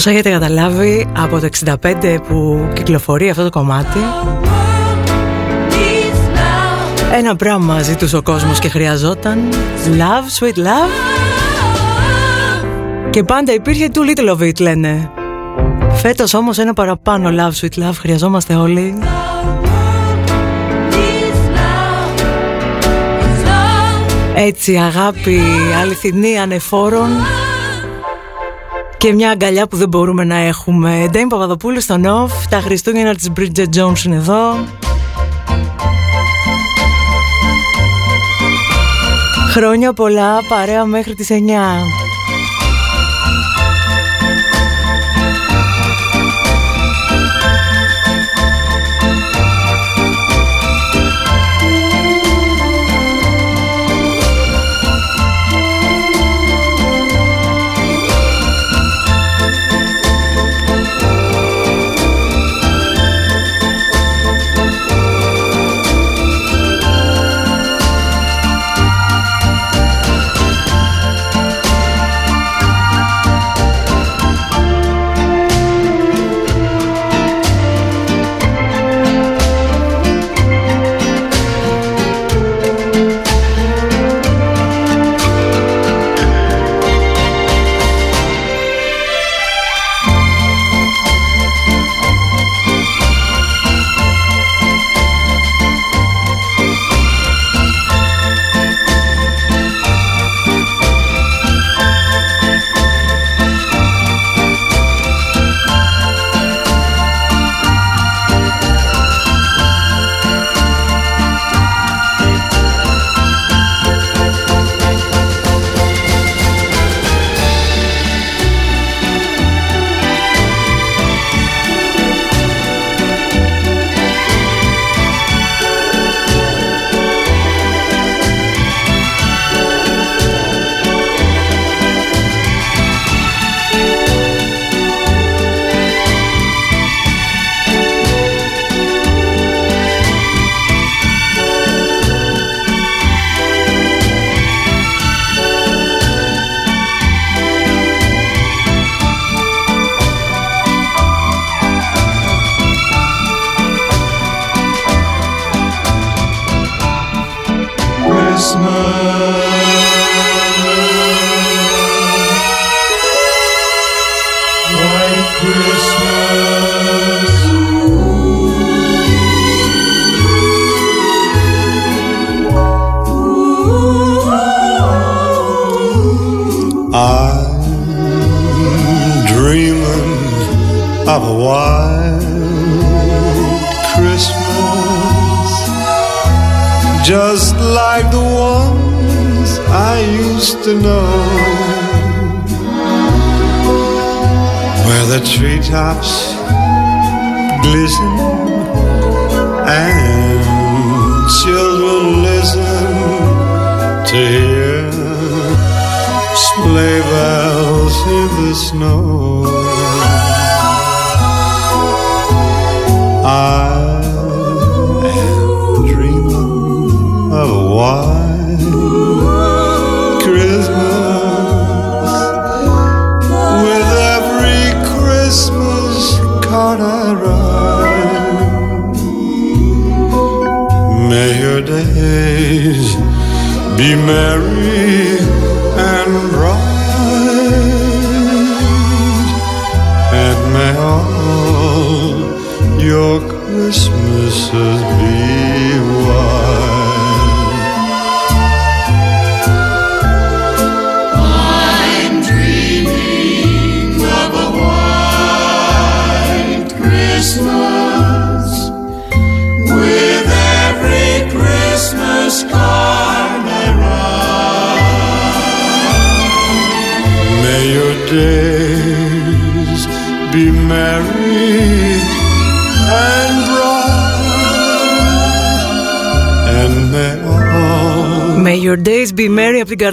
Όπως έχετε καταλάβει από το 65 που κυκλοφορεί αυτό το κομμάτι Ένα πράγμα ζητούσε ο κόσμος και χρειαζόταν Love, sweet love. Και πάντα υπήρχε too little of it λένε. Φέτος όμως ένα παραπάνω love, sweet love χρειαζόμαστε όλοι. Έτσι αγάπη αληθινή ανεφόρων και μια αγκαλιά που δεν μπορούμε να έχουμε. Ντέιν Παπαδοπούλου στον off, τα Χριστούγεννα της Bridget Johnson εδώ. Χρόνια πολλά, παρέα μέχρι τις 9.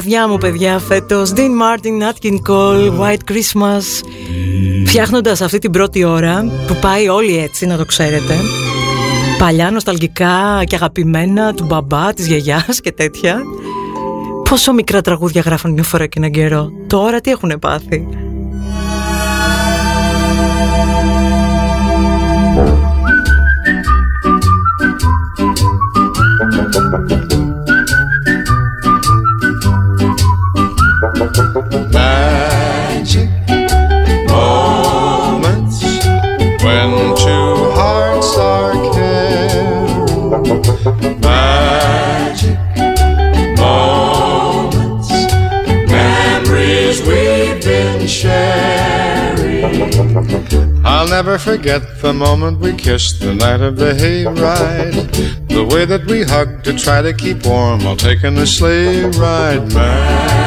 Καρδιά μου παιδιά φέτος. Dean Martin, Nat King Cole, White Christmas. Φτιάχνοντας αυτή την πρώτη ώρα που πάει όλοι έτσι να το ξέρετε. Παλιά νοσταλγικά και αγαπημένα του μπαμπά, της γιαγιάς και τέτοια. Πόσο μικρά τραγούδια γράφουν μια φορά και έναν καιρό. Τώρα τι έχουν πάθει; never forget the moment we kissed the night of the hayride. The way that we hugged to try to keep warm while taking a sleigh ride. Magic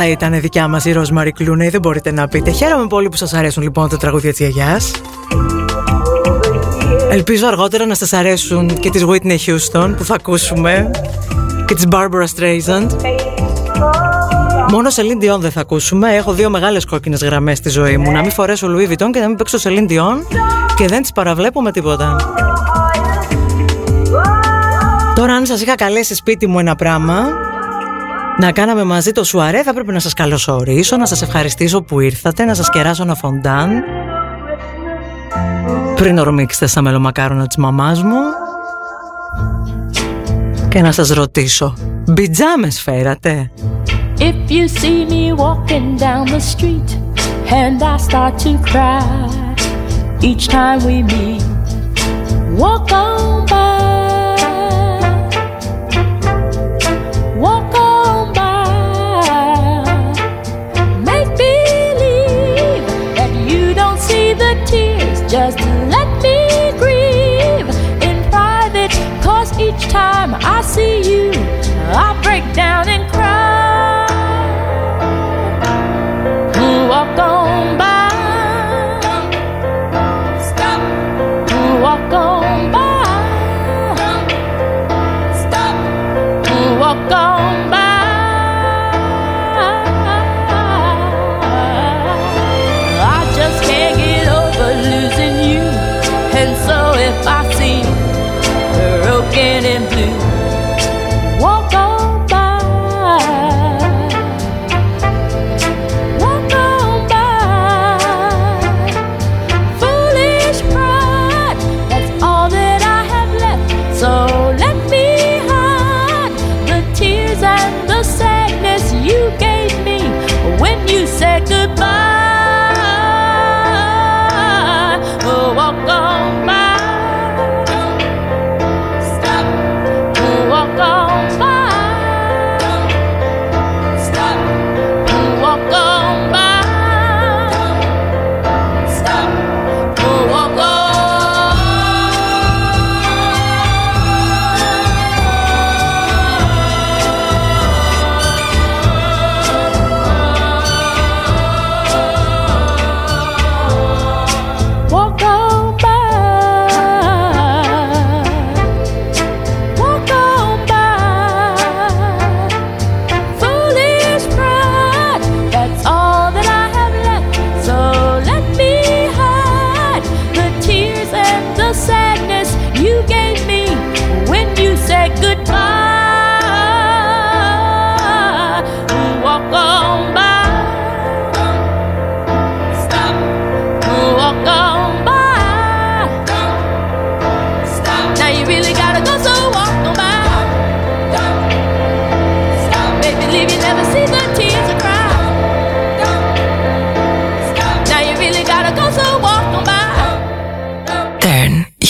Θα ήταν δικιά μας η Rosemary Clooney, δεν μπορείτε να πείτε. Χαίρομαι πολύ που σας αρέσουν λοιπόν τα τραγούδια της γιαγιάς. Ελπίζω αργότερα να σας αρέσουν και τις Whitney Houston που θα ακούσουμε και τις Barbara Streisand. Μόνο Celine Dion δεν θα ακούσουμε. Έχω δύο μεγάλες κόκκινες γραμμές στη ζωή μου. Να μην φορέσω Louis Vuitton και να μην παίξω Celine Dion και δεν τις παραβλέπω με τίποτα. Τώρα αν σας είχα καλέσει σπίτι μου ένα πράγμα να κάναμε μαζί το σουαρέ θα πρέπει να σας καλωσορίσω, να σας ευχαριστήσω που ήρθατε, να σας κεράσω ένα φοντάν. Πριν ορμήξετε στα μελομακάρονα της μαμάς μου και να σας ρωτήσω, μπιτζάμες φέρατε; If you see me walking down the street and I start to cry each time we meet, walk on by, just let me grieve in private. Cause each time I see you, I break down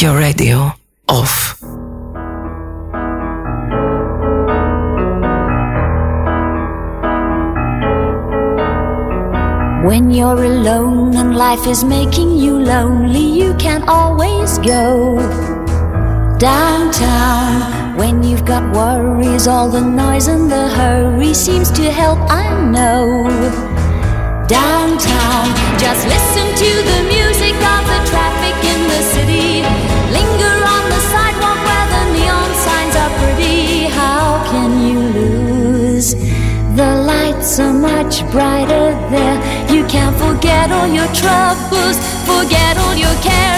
your radio off. When you're alone and life is making you lonely, you can always go downtown. When you've got worries, all the noise and the hurry seems to help, I know. Downtown, just listen to the music are much brighter there. You can't forget all your troubles, forget all your cares.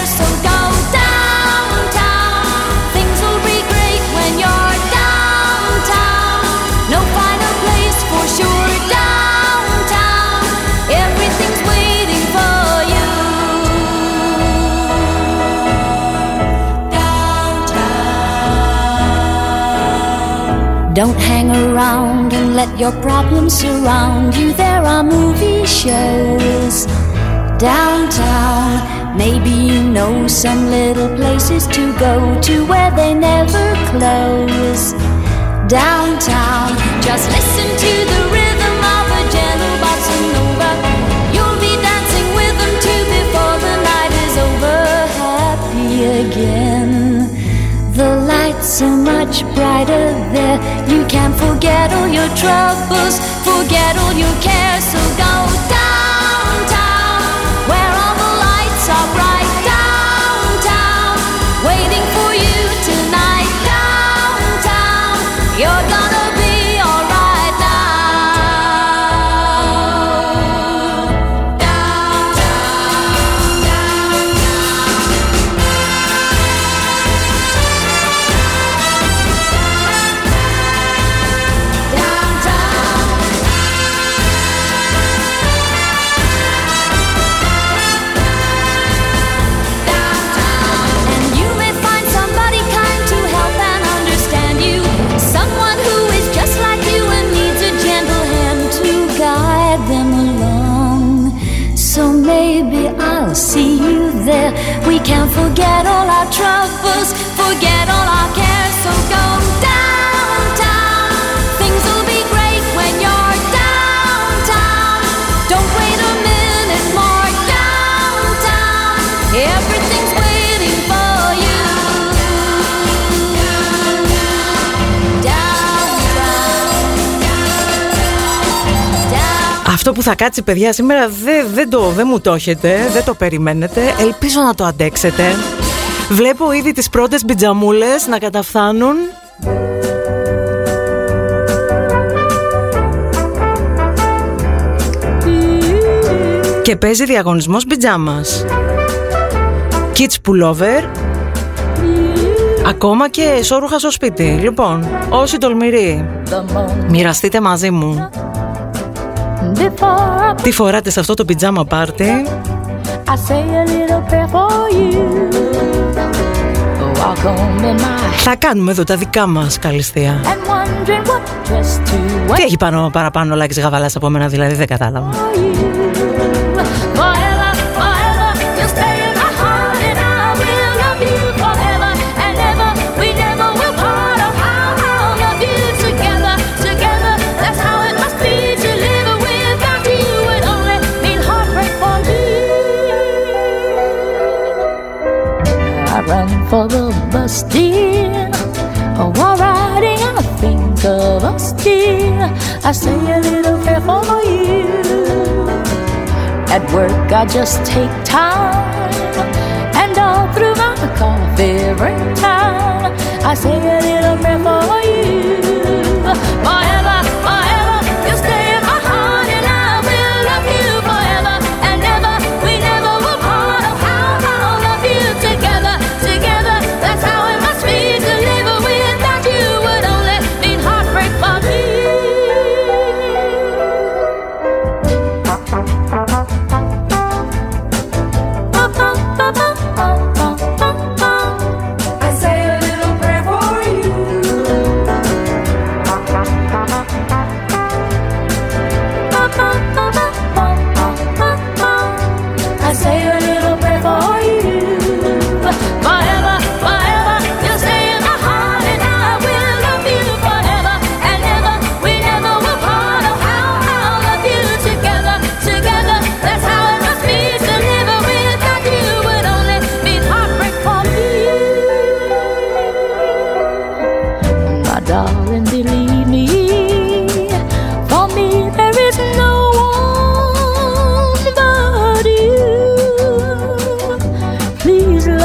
Don't hang around and let your problems surround you. There are movie shows downtown. Maybe you know some little places to go to where they never close. Downtown, just listen to the rhythm of a gentle bossa nova. You'll be dancing with them too before the night is over. Happy again. Are much brighter there. You can forget all your troubles, forget all your cares. So go downtown, troubles, forget all our cares, so go downtown. Things will be great when you're downtown. Don't wait a minute more downtown. Everything's waiting for you. Downtown. Αυτό που θα κάτσει παιδιά σήμερα δεν, δεν, το, δεν μου το έχετε, δεν το περιμένετε. Ελπίζω να το αντέξετε. Βλέπω ήδη τις πρώτες μπιτζαμούλες να καταφθάνουν. Και παίζει διαγωνισμός μπιτζάμας. Kids Pullover. Ακόμα και εσώρουχα στο σπίτι. Λοιπόν, όσοι τολμηροί, The moment μοιραστείτε μαζί μου. before Τι φοράτε σε αυτό το πιτζάμα πάρτι. I say a little prayer for you. Θα κάνουμε εδώ τα δικά μας καλυστία. and wondering what dress to wear Τι έχει πάνω παραπάνω Λάκης Γαβαλάς από μένα δηλαδή δεν κατάλαβα. For the bus, dear. Oh, while riding, I think of us, dear. I say a little prayer for you. At work, I just take time, and all through my coffee break time, I say a little prayer for you. Forever, forever,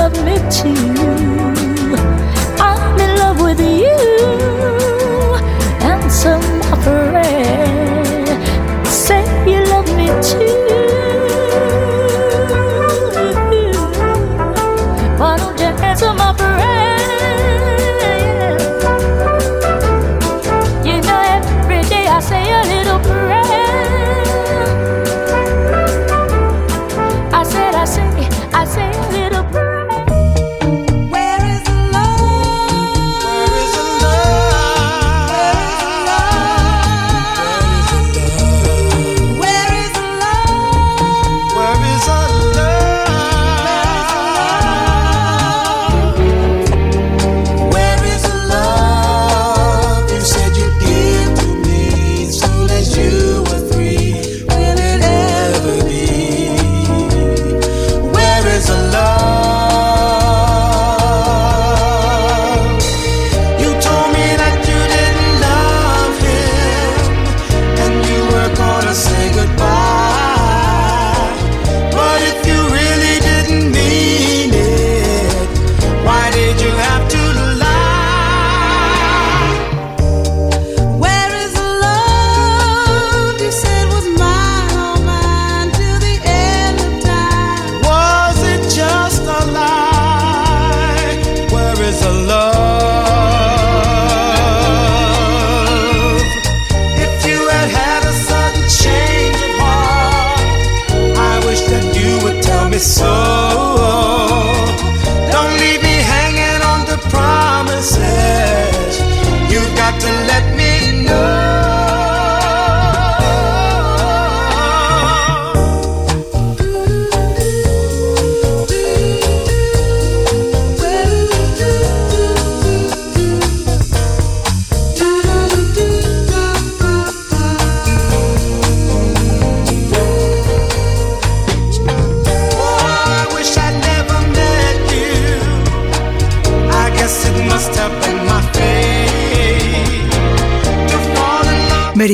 love me too.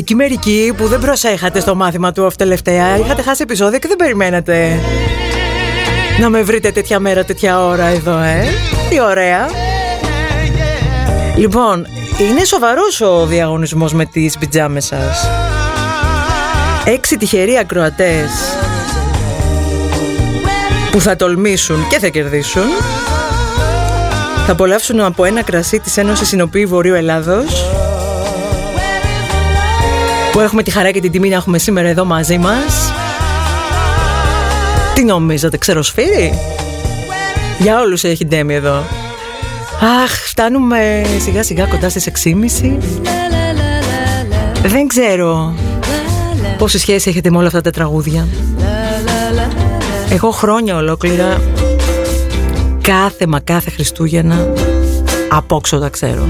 Μερικοί μερικοί που δεν προσέχατε στο μάθημα του off τελευταία είχατε χάσει επεισόδια και δεν περιμένατε να με βρείτε τέτοια μέρα, τέτοια ώρα εδώ, ε. Τι ωραία. Λοιπόν, είναι σοβαρός ο διαγωνισμός με τις πιτζάμες σας. Έξι τυχεροί ακροατές που θα τολμήσουν και θα κερδίσουν θα απολαύσουν από ένα κρασί της Ένωσης Συνοπή Βορείου Ελλάδος που έχουμε τη χαρά και την τιμή να έχουμε σήμερα εδώ μαζί μας. Τι νομίζετε, ξέρω σφύρι; Για όλους έχει ντέμι εδώ. Αχ, φτάνουμε σιγά σιγά κοντά στις 6.30 Δεν ξέρω πόση σχέση έχετε με όλα αυτά τα τραγούδια. Εγώ χρόνια ολόκληρα Κάθε μα κάθε Χριστούγεννα Απόξω τα ξέρω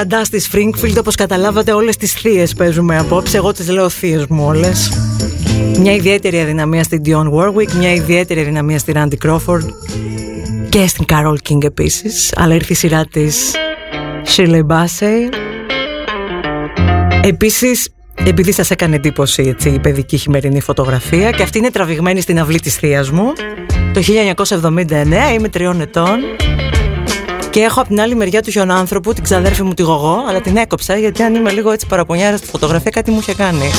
Σπούκι, θεία Ντάστη Springfield, όπως καταλάβατε όλες τις θείες παίζουμε απόψε, εγώ τις λέω θείες μου όλες. Μια ιδιαίτερη αδυναμία στην Dion Warwick, μια ιδιαίτερη αδυναμία στη Randy Crawford και στην Carol King επίσης, αλλά ήρθε η σειρά της Shirley Bassey. Επίσης, επειδή σας έκανε εντύπωση έτσι, η παιδική χειμερινή φωτογραφία και αυτή είναι τραβηγμένη στην αυλή της θείας μου, το 1979 είμαι τριών ετών και έχω από την άλλη μεριά του χιονάνθρωπου την ξαδέρφη μου τη γογό, αλλά την έκοψα γιατί αν είμαι λίγο έτσι παραπονιάρα στη φωτογραφία κάτι μου είχε κάνει.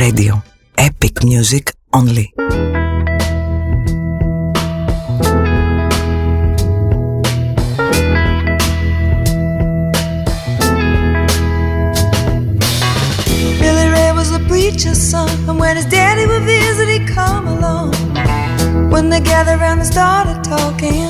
Radio. Epic music only. Billy Ray was a preacher's son, and when his daddy would visit, he'd come along. When they gathered around and started talking,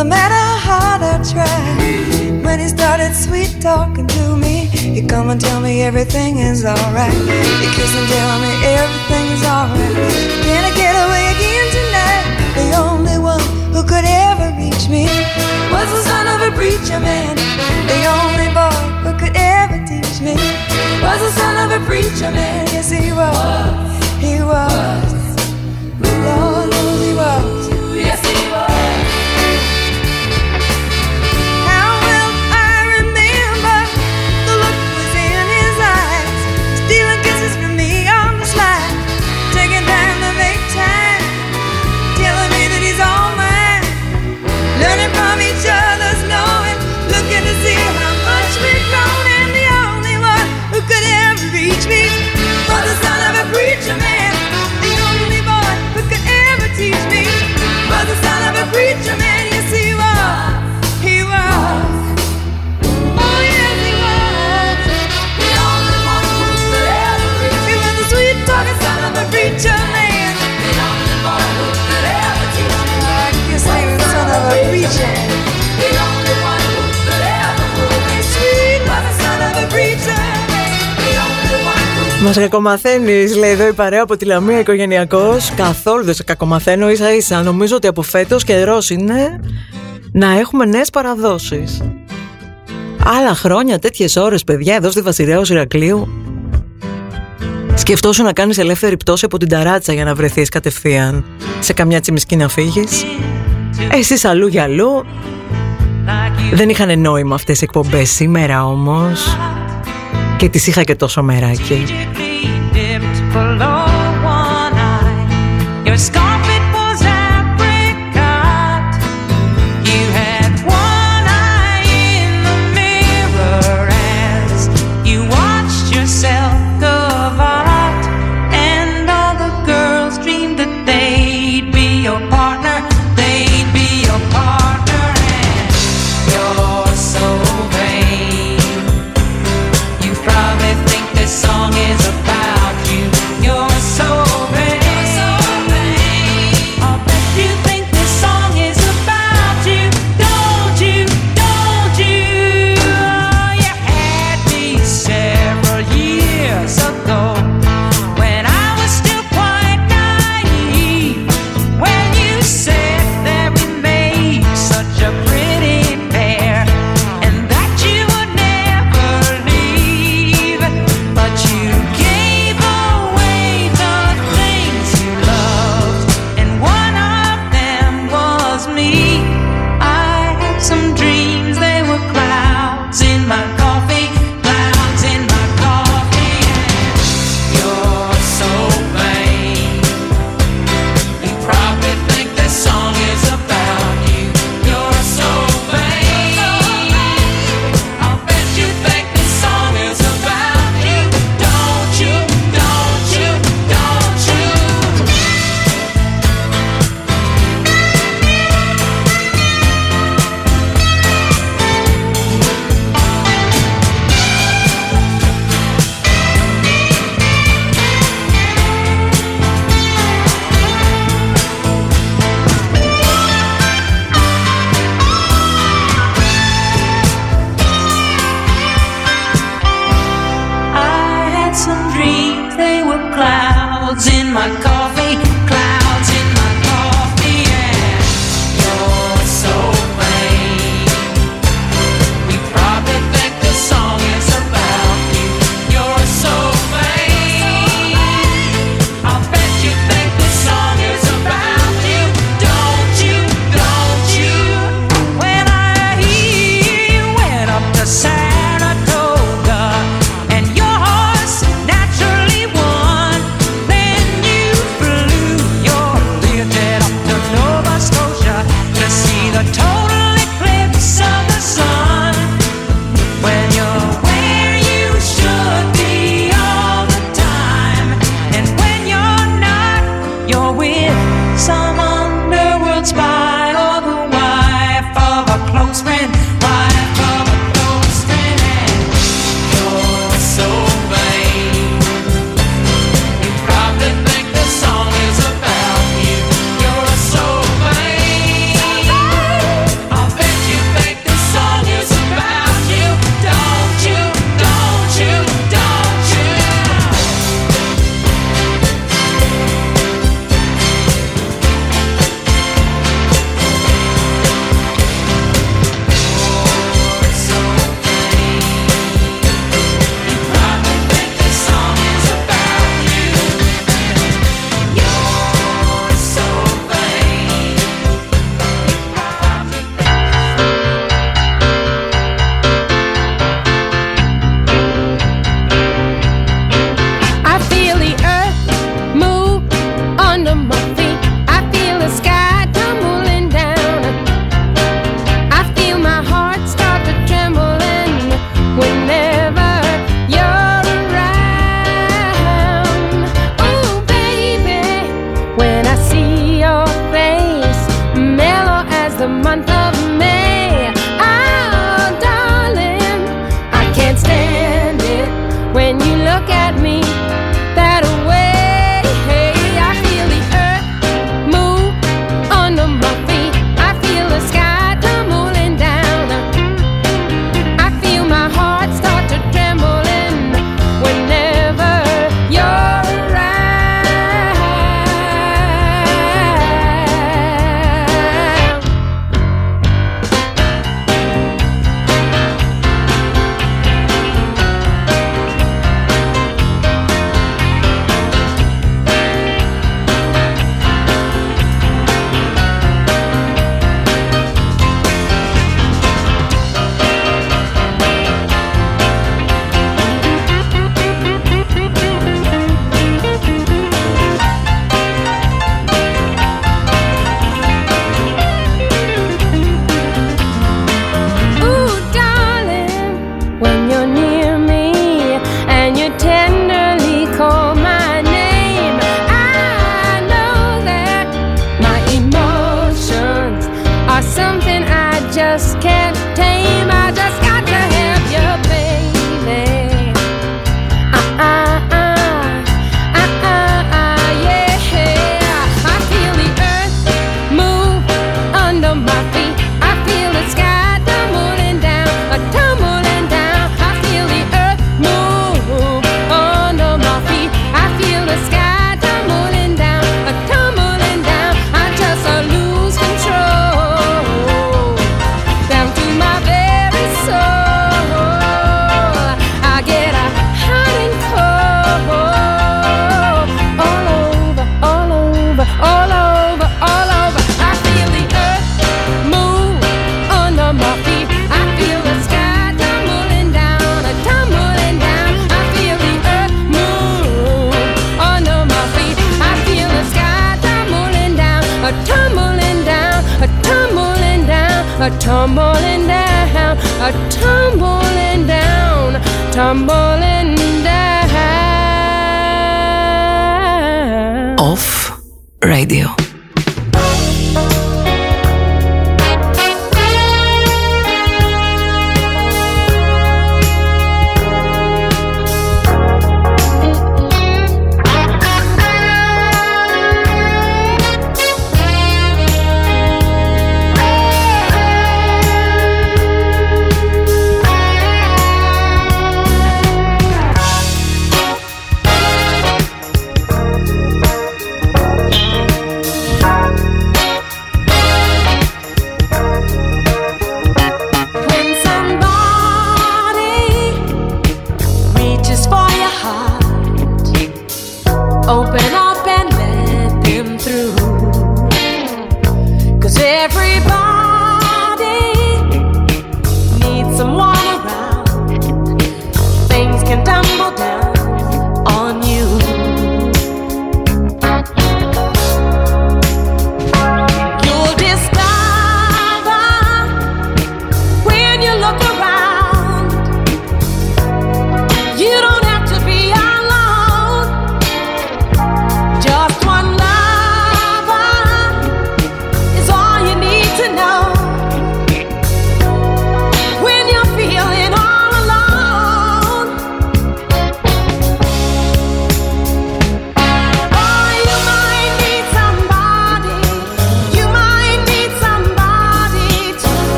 no matter how hard I try. When he started sweet talking to me, he come and tell me everything is alright. He kiss and tell me everything is alright. Can I get away again tonight. The only one who could ever reach me was the son of a preacher man. The only boy who could ever teach me was the son of a preacher man. Yes, he was. He was. Lord, he was. Μας κακομαθαίνεις, λέει εδώ η παρέα από τη Λαμία οικογενειακός. Καθόλου δεν σε κακομαθαίνω, ίσα ίσα. Νομίζω ότι από φέτος καιρός είναι να έχουμε νέες παραδόσεις. Άλλα χρόνια, τέτοιες ώρες, παιδιά, εδώ στη Βασιλεία ω Ηρακλείου. Σκεφτόσου να κάνεις ελεύθερη πτώση από την ταράτσα για να βρεθείς κατευθείαν σε καμιά τσιμισκή να φύγεις. Εσύ αλλού για αλλού. Δεν είχαν νόημα αυτές οι εκπομπές σήμερα όμως. Και τις είχα και τόσο μεράκι.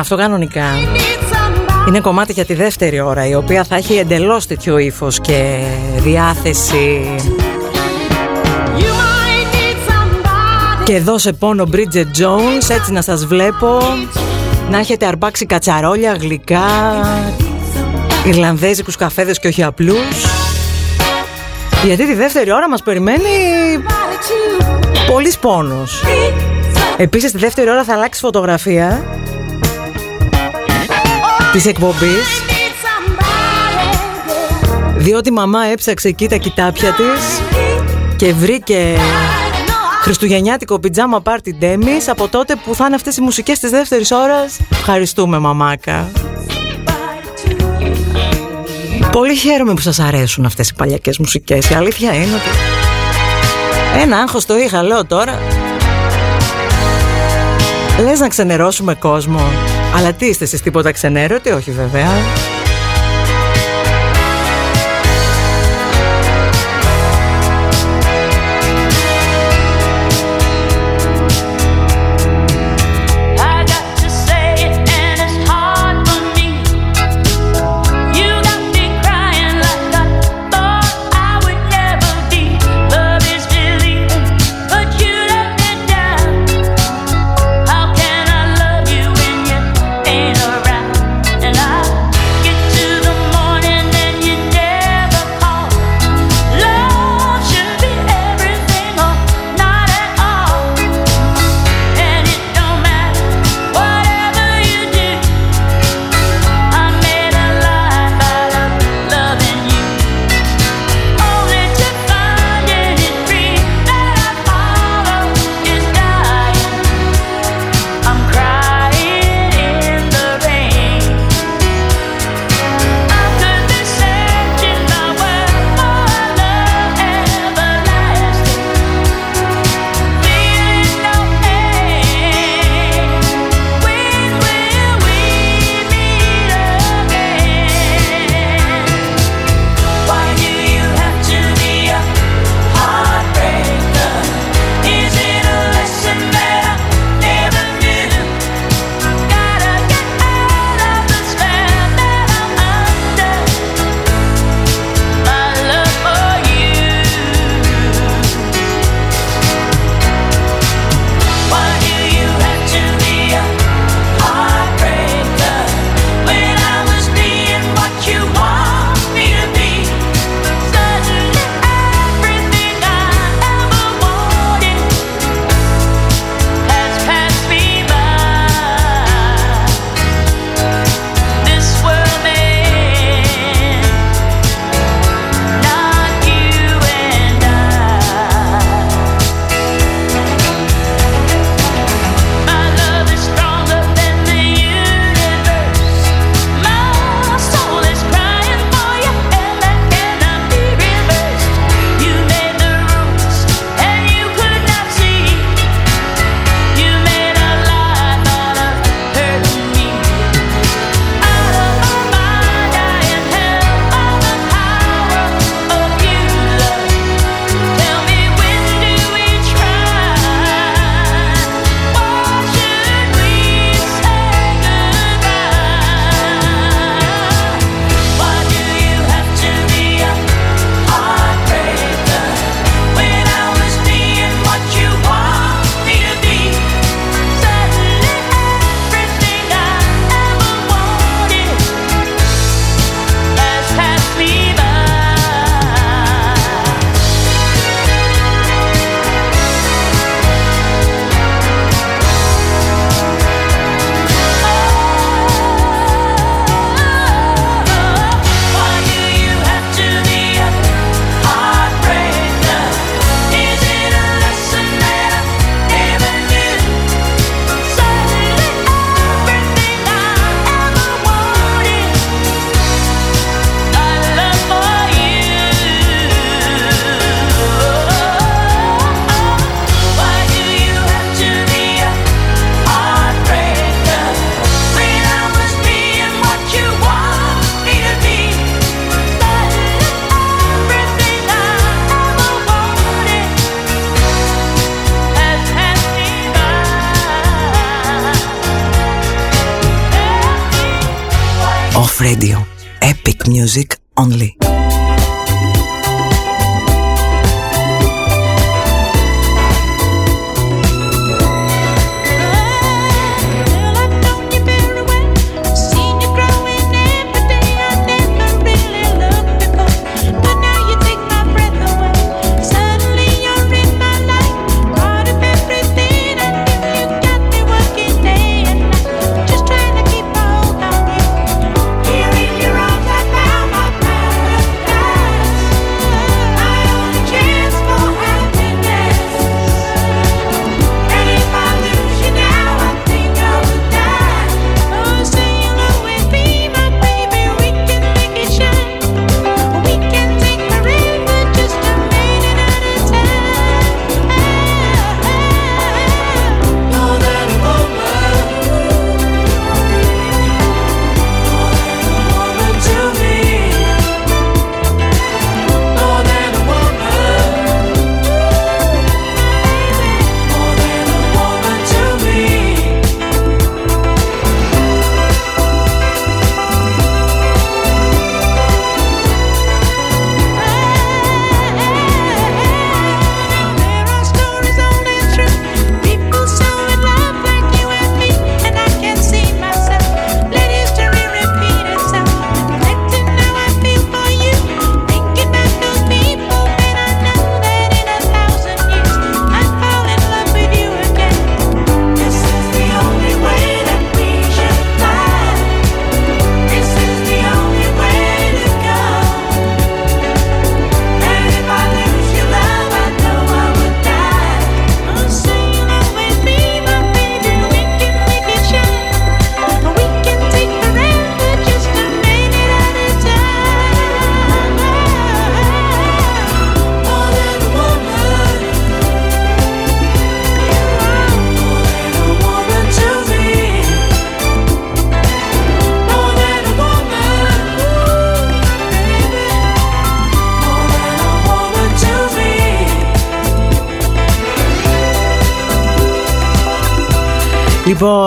Αυτό κανονικά είναι κομμάτι για τη δεύτερη ώρα, η οποία θα έχει εντελώς τέτοιο ύφος και διάθεση. Και εδώ σε πόνο Bridget Jones, έτσι να σας βλέπω, να έχετε αρπάξει κατσαρόλια, γλυκά, Ιρλανδέζικους καφέδες και όχι απλούς. Γιατί τη δεύτερη ώρα μας περιμένει πολύ πόνος. Επίσης τη δεύτερη ώρα θα αλλάξει φωτογραφία της εκπομπής διότι η μαμά έψαξε εκεί τα κοιτάπια της και βρήκε χριστουγεννιάτικο πιτζάμα πάρτι ντέμις από τότε που θα είναι αυτές οι μουσικές της δεύτερης ώρας. Ευχαριστούμε μαμάκα. Πολύ χαίρομαι που σας αρέσουν αυτές οι παλιακές μουσικές. Η αλήθεια είναι ότι ένα άγχος το είχα, λέω τώρα. Λες να ξενερώσουμε κόσμο. Αλλά τι είστε εσείς τίποτα ξενέρωτοι, όχι βέβαια.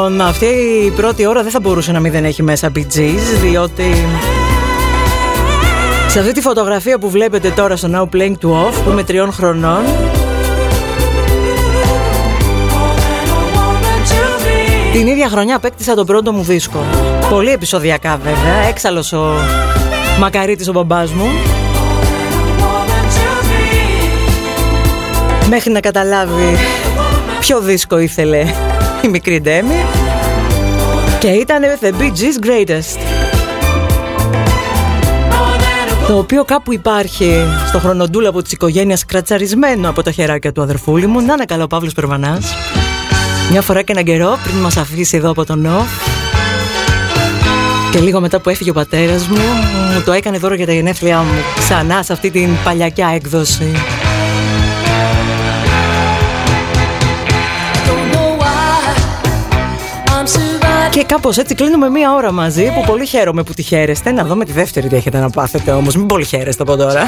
Λοιπόν, αυτή η πρώτη ώρα δεν θα μπορούσε να μην δεν έχει μέσα Bee Gees, διότι σε αυτή τη φωτογραφία που βλέπετε τώρα στο Now Playing to Off, που είμαι τριών χρονών, την ίδια χρονιά απέκτησα τον πρώτο μου δίσκο. Πολύ επεισοδιακά βέβαια, έξαλλος ο μακαρίτης ο μπαμπάς μου. Μέχρι να καταλάβει ποιο δίσκο ήθελε η μικρή Ντέμι. Και ήταν The Bee Gees Greatest. Το οποίο κάπου υπάρχει στο χρονοτούλαπο της οικογένειας κρατσαρισμένο από τα χεράκια του αδερφούλη μου. Να είναι καλά ο Παύλος Περβανάς. Μια φορά και έναν καιρό πριν μας αφήσει εδώ από τον νο και λίγο μετά που έφυγε ο πατέρας μου μου το έκανε δώρο για τα γενέθλιά μου ξανά σε αυτή την παλιακιά έκδοση Και κάπως έτσι κλείνουμε μία ώρα μαζί που πολύ χαίρομαι που τη χαίρεστε. Να δούμε τη δεύτερη τι έχετε να πάθετε όμως. Μην πολύ χαίρεστε από τώρα.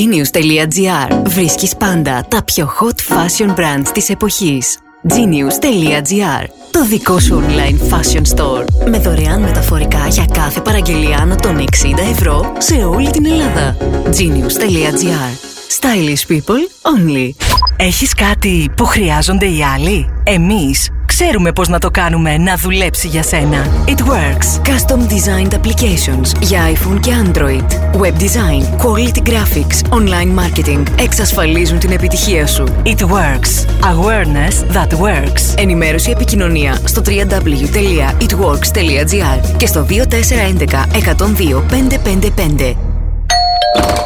genius.gr βρίσκεις πάντα τα πιο hot fashion brands της εποχής. genius.gr Το δικό σου online fashion store με δωρεάν μεταφορικά για κάθε παραγγελία άνω των 60 ευρώ σε όλη την Ελλάδα. genius.gr Stylish people only. Έχεις κάτι που χρειάζονται οι άλλοι; Εμείς ξέρουμε πώς να το κάνουμε να δουλέψει για σένα. It works. Custom designed applications για iPhone και Android. Web design, quality graphics, online marketing εξασφαλίζουν την επιτυχία σου. It works. Awareness that works. Ενημέρωση επικοινωνία στο www.itworks.gr και στο 2411 102 555.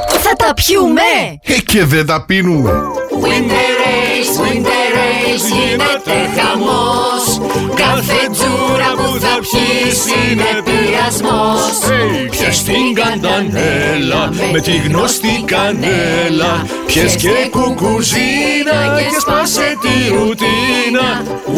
Θα τα πιούμε! Ε, και δεν τα πίνουμε. Winter Race, Winter Race, γίνεται χαμός Κάθε τζούρα που θα πιείς είναι πειρασμός Πιες την καντανέλα με τη γνωστή κανέλα Πιες και κουκουζίνα και σπάσε τη ρουτίνα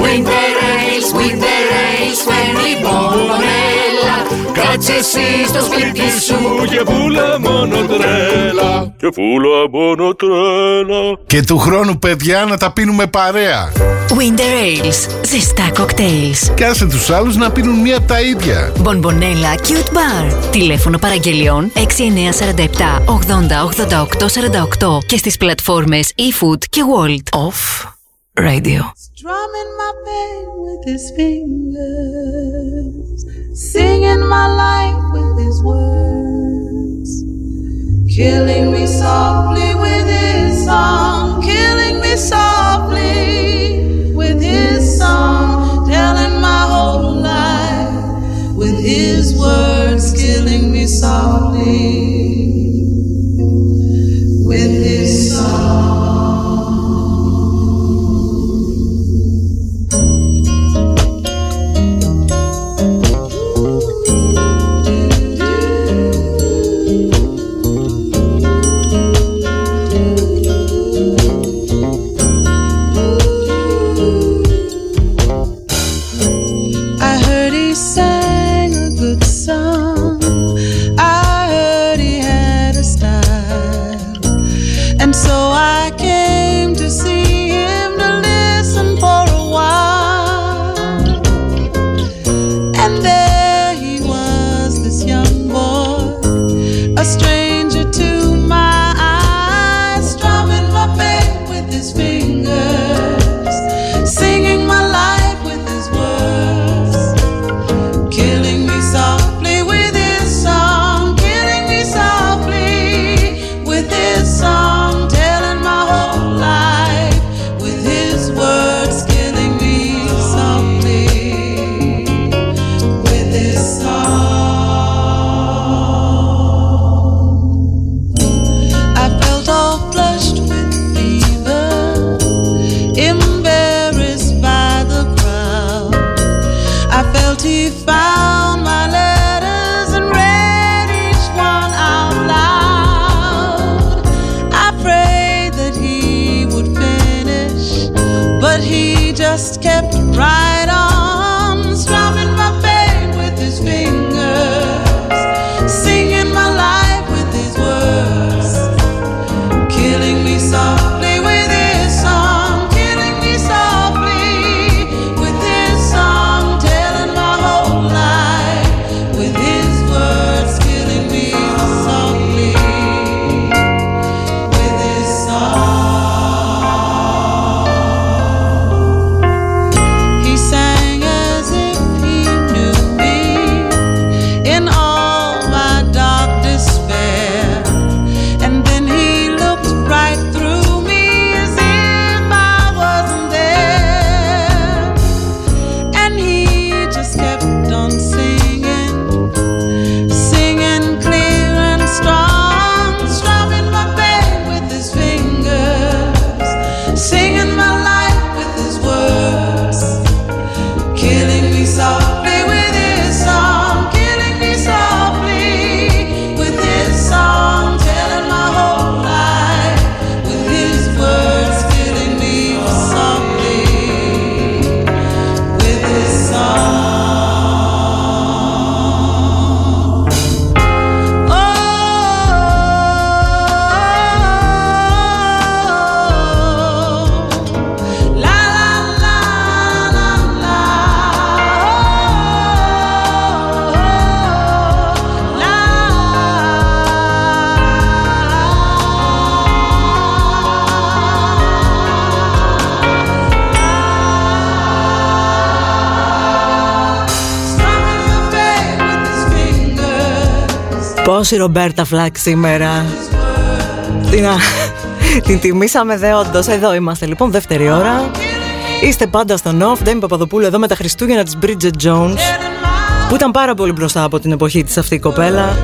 Winter Race, Winter Race, φέρνει μπομπονέλα Κάτσε εσύ στο σπίτι σου και πουλα μόνο τρέλα Και πουλα μόνο τρέλα Και του χρόνου παιδιά να τα πίνουμε παρέα. Winter Ales. Ζεστά κοκτέιλς. Και άσε τους άλλους να πίνουν μία από τα ίδια. Μπονμπονέλα Cute Bar. Τηλέφωνο παραγγελιών 6947 80 88 48 και στις πλατφόρμες eFood και World. Off Radio. Strumming my pain with his fingers, singing my life with his words, killing me softly with his song, killing me softly with his song, telling my whole life with his words, killing me softly η Ρομπέρτα Φλάκ σήμερα. Την, α- την τιμήσαμε δε όντως. Εδώ είμαστε λοιπόν δεύτερη ώρα. Είστε πάντα στον off. Ντέμι Παπαδοπούλου εδώ με τα Χριστούγεννα της Bridget Jones Που ήταν πάρα πολύ μπροστά από την εποχή της αυτή η κοπέλα.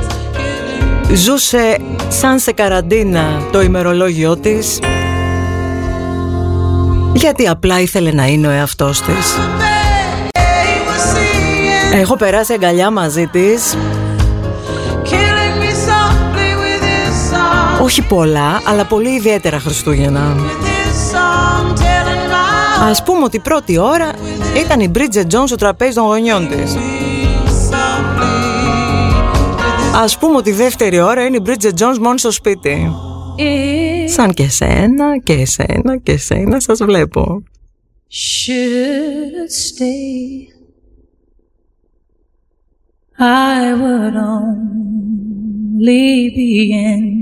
Ζούσε σαν σε καραντίνα το ημερολόγιο της. Γιατί απλά ήθελε να είναι ο εαυτός της. Έχω περάσει αγκαλιά μαζί της Όχι πολλά, αλλά πολύ ιδιαίτερα Χριστούγεννα. His song telling my Ας πούμε ότι η πρώτη ώρα ήταν η Bridget Jones στο τραπέζι των γονιών της. Ας πούμε ότι η δεύτερη ώρα είναι η Bridget Jones μόνη στο σπίτι. Σαν και σένα και εσένα και εσένα σας βλέπω. Should stay, I would only be in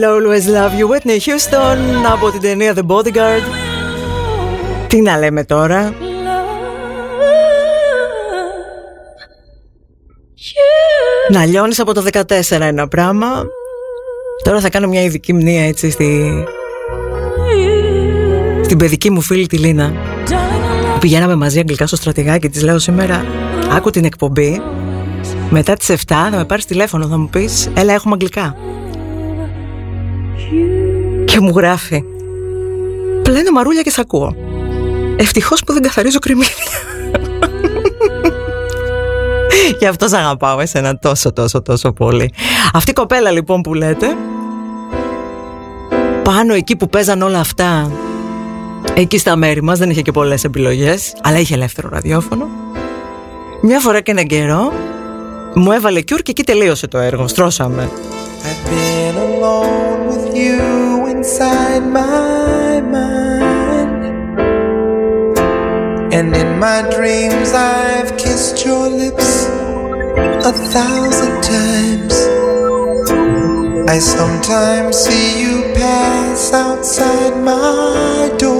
Will always love you. I will always love you Whitney Houston από την ταινία The Bodyguard. Τι να λέμε τώρα; Να λιώνεις από το 14 ένα πράγμα. Τώρα θα κάνω μια ειδική μνήμα έτσι στη... Στην παιδική μου φίλη τη Λίνα. Πηγαίναμε μαζί αγγλικά στο στρατηγάκι Της λέω σήμερα. Άκου την εκπομπή. Μετά τις 7 θα με πάρεις τηλέφωνο, θα μου πεις Έλα έχουμε αγγλικά Και μου γράφει. Πλένε μαρούλια και σ' ακούω. Ευτυχώς που δεν καθαρίζω κρυμμύδια Γι' αυτό σ' αγαπάω εσένα τόσο τόσο τόσο πολύ. Αυτή η κοπέλα λοιπόν που λέτε Πάνω εκεί που παίζαν όλα αυτά Εκεί στα μέρη μας δεν είχε και πολλές επιλογές Αλλά είχε ελεύθερο ραδιόφωνο. Μια φορά και έναν καιρό Μου έβαλε κιούρ και εκεί τελείωσε το έργο. Στρώσαμε. I've been alone with you inside my mind. And in my dreams, I've kissed your lips a thousand times. I sometimes see you pass outside my door.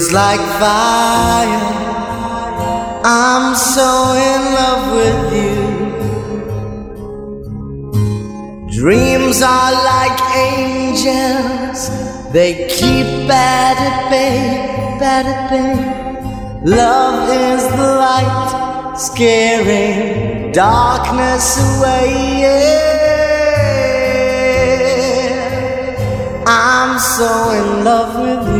feels like fire. I'm so in love with you. Dreams are like angels, they keep bad at bay, bad at bay. Love is the light scaring darkness away. Yeah. I'm so in love with you,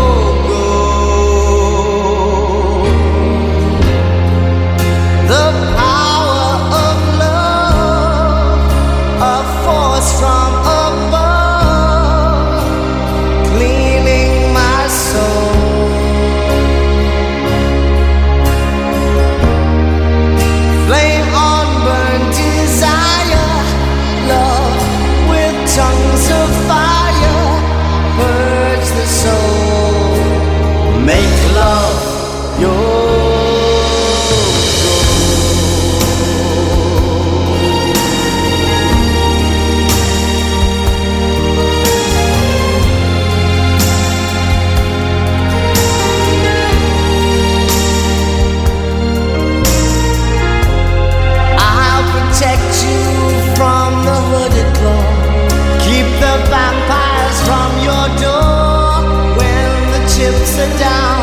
sit down.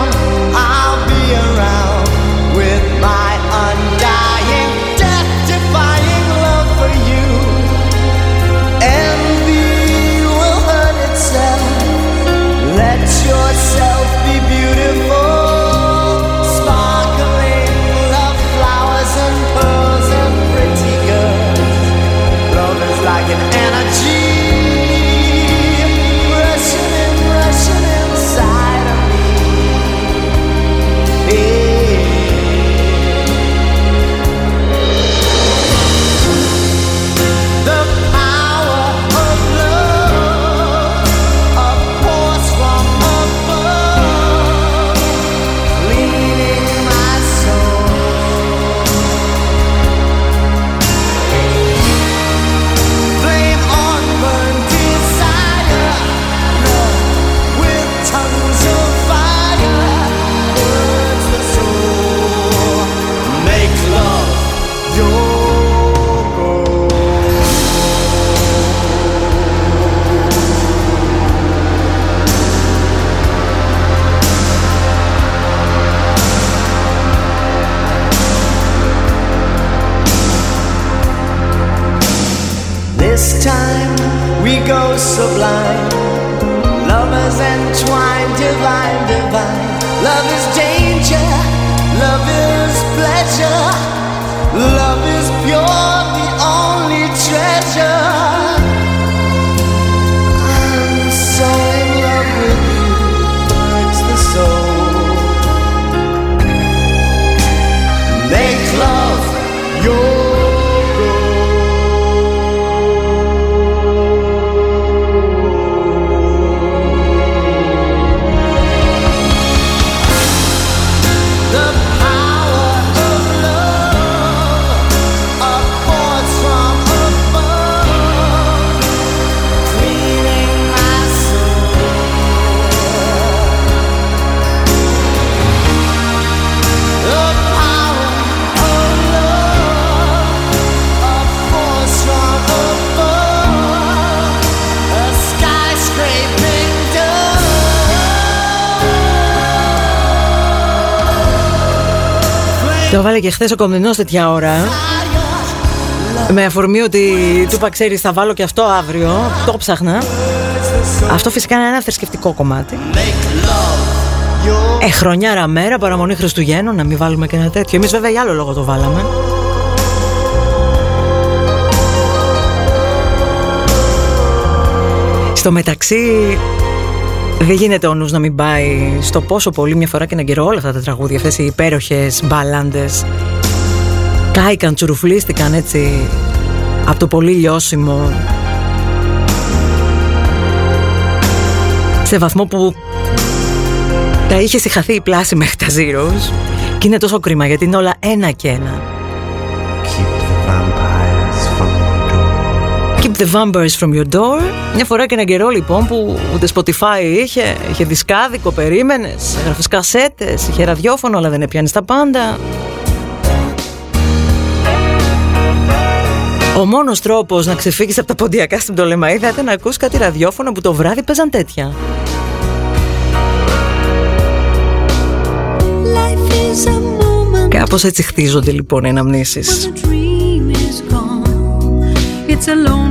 Sublime. Lovers entwined, divine, divine. Love Το βάλε και χθες ο Κομινός τέτοια ώρα. Με αφορμή ότι του είπα, ξέρεις, θα βάλω και αυτό αύριο. Το ψάχνα. Αυτό φυσικά είναι ένα θρησκευτικό κομμάτι. Ε, χρονιάρα μέρα, παραμονή Χριστουγέννων, να μην βάλουμε και ένα τέτοιο. Εμείς βέβαια για άλλο λόγο το βάλαμε. Στο μεταξύ, δεν γίνεται ο νους να μην πάει στο πόσο πολύ μια φορά και έναν καιρό όλα αυτά τα τραγούδια, αυτές οι υπέροχες μπαλάντες. Κάηκαν, τσουρουφλίστηκαν έτσι από το πολύ λιώσιμο. Σε βαθμό που τα είχε συγχαθεί η πλάση μέχρι τα Zeros και είναι τόσο κρίμα γιατί είναι όλα ένα και ένα. Keep the the Vampires from your door. Μια φορά και έναν καιρό λοιπόν που ούτε Spotify είχε, είχε δισκάδικο, περίμενες, έγραφες κασέτες, είχε ραδιόφωνο, αλλά δεν έπιανες τα πάντα. Ο μόνος τρόπος να ξεφύγεις από τα ποντιακά στην Πτολεμαίδα ήταν να ακούς κάτι ραδιόφωνο που το βράδυ παίζαν τέτοια. Κάπως έτσι χτίζονται λοιπόν οι αναμνήσεις. It's alone.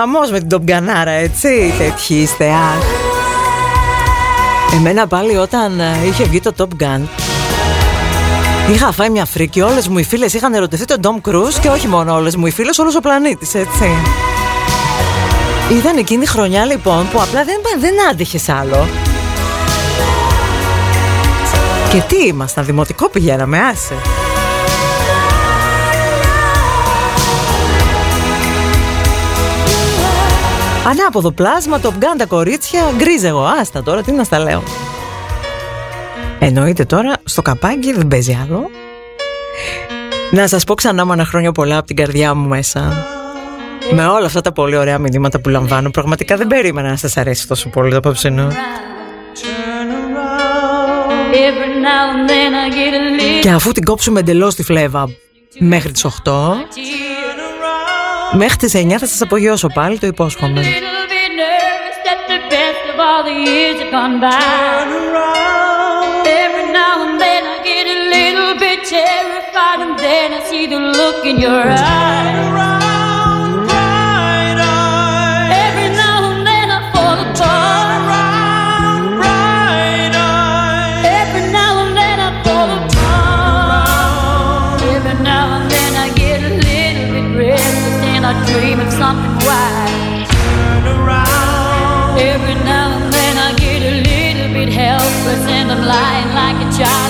Χαμός με την Τομπγκανάρα έτσι Τέτοιοι είστε αχ Εμένα πάλι όταν ε, είχε βγει το Top Gun Είχα φάει μια φρίκη Όλες μου οι φίλες είχαν ερωτηθεί τον Tom Cruise Και όχι μόνο όλες μου οι φίλες Όλος ο πλανήτης έτσι. Ήταν εκείνη η χρονιά λοιπόν Που απλά δεν, δεν άντυχες άλλο. Και τι ήμασταν Δημοτικό πηγαίναμε άσε Ανάποδο πλάσμα, το γκάν τα κορίτσια, γκρίζ εγώ, άστα τώρα, τι να στα λέω. Εννοείται τώρα, στο καπάκι δεν παίζει άλλο. Να σας πω ξανά με ένα χρόνια πολλά από την καρδιά μου μέσα. Με όλα αυτά τα πολύ ωραία μηνύματα που λαμβάνω, πραγματικά δεν περίμενα να σας αρέσει τόσο πολύ το απόψινό. Και αφού την κόψουμε εντελώς τη φλέβα μέχρι τις 8, Μέχρι τις 9 θα σας απογειώσω πάλι, το υπόσχομαι. Terrified, and. Lying like a child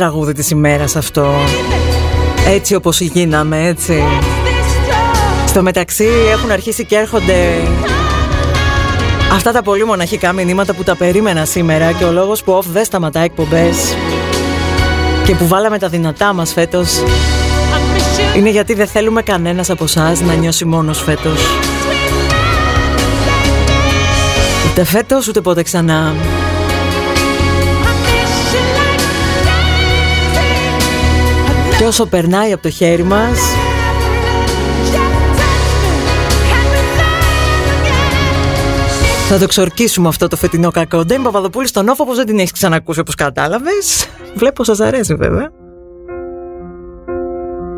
τραγούδι της ημέρας αυτό. Έτσι όπως γίναμε έτσι. Στο μεταξύ έχουν αρχίσει και έρχονται Αυτά τα πολύ μοναχικά μηνύματα που τα περίμενα σήμερα Και ο λόγος που off δεν σταματά εκπομπές Και που βάλαμε τα δυνατά μας φέτος Είναι γιατί δεν θέλουμε κανένας από εσάς να νιώσει μόνος φέτος. Ούτε φέτος ούτε ποτέ ξανά. Και όσο περνάει από το χέρι μας Θα το ξορκίσουμε αυτό το φετινό κακό. Ντέμι Παπαδοπούλης στον όφο, όπω δεν την έχεις ξανακούσει όπως κατάλαβες. Βλέπω σας αρέσει βέβαια.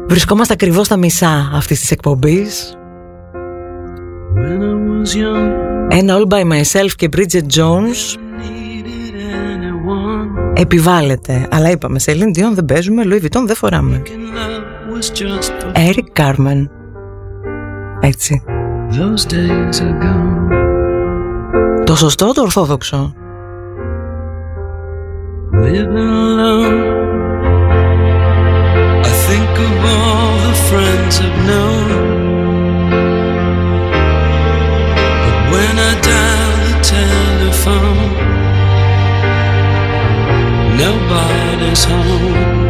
Βρισκόμαστε ακριβώς στα μισά αυτής της εκπομπής. Ένα All By Myself και Bridget Jones επιβάλλεται. Αλλά είπαμε, σε Ελίν δεν παίζουμε, Λουί δεν φοράμε. Έρικ Κάρμεν. Έτσι. Το σωστό, το ορθόδοξο. Alone. nobody's home.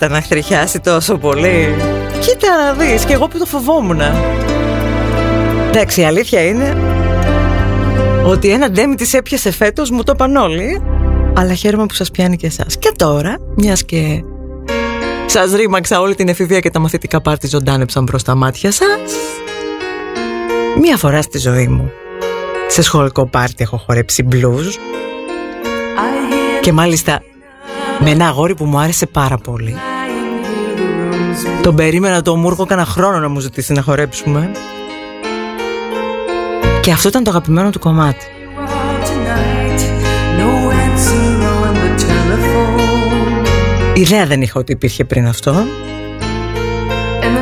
Έλα που έχετε αναχτριχιάσει τόσο πολύ. Κοίτα να δεις, και εγώ που το φοβόμουν. Εντάξει, η αλήθεια είναι ότι ένα ντέμι της έπιασε φέτος, μου το είπαν όλοι, αλλά χαίρομαι που σας πιάνει και εσάς. Και τώρα, μιας και σας ρήμαξα όλη την εφηβεία και τα μαθητικά πάρτι ζωντάνεψαν προς τα μάτια σας, μία φορά στη ζωή μου, σε σχολικό πάρτι έχω χορέψει blues και μάλιστα με ένα αγόρι που μου άρεσε πάρα πολύ. Τον περίμενα το μούργο κάνα χρόνο να μου ζητήσει να χορέψουμε. Και αυτό ήταν το αγαπημένο του κομμάτι. No answer on the telephone. Ιδέα δεν είχα ότι υπήρχε πριν αυτό.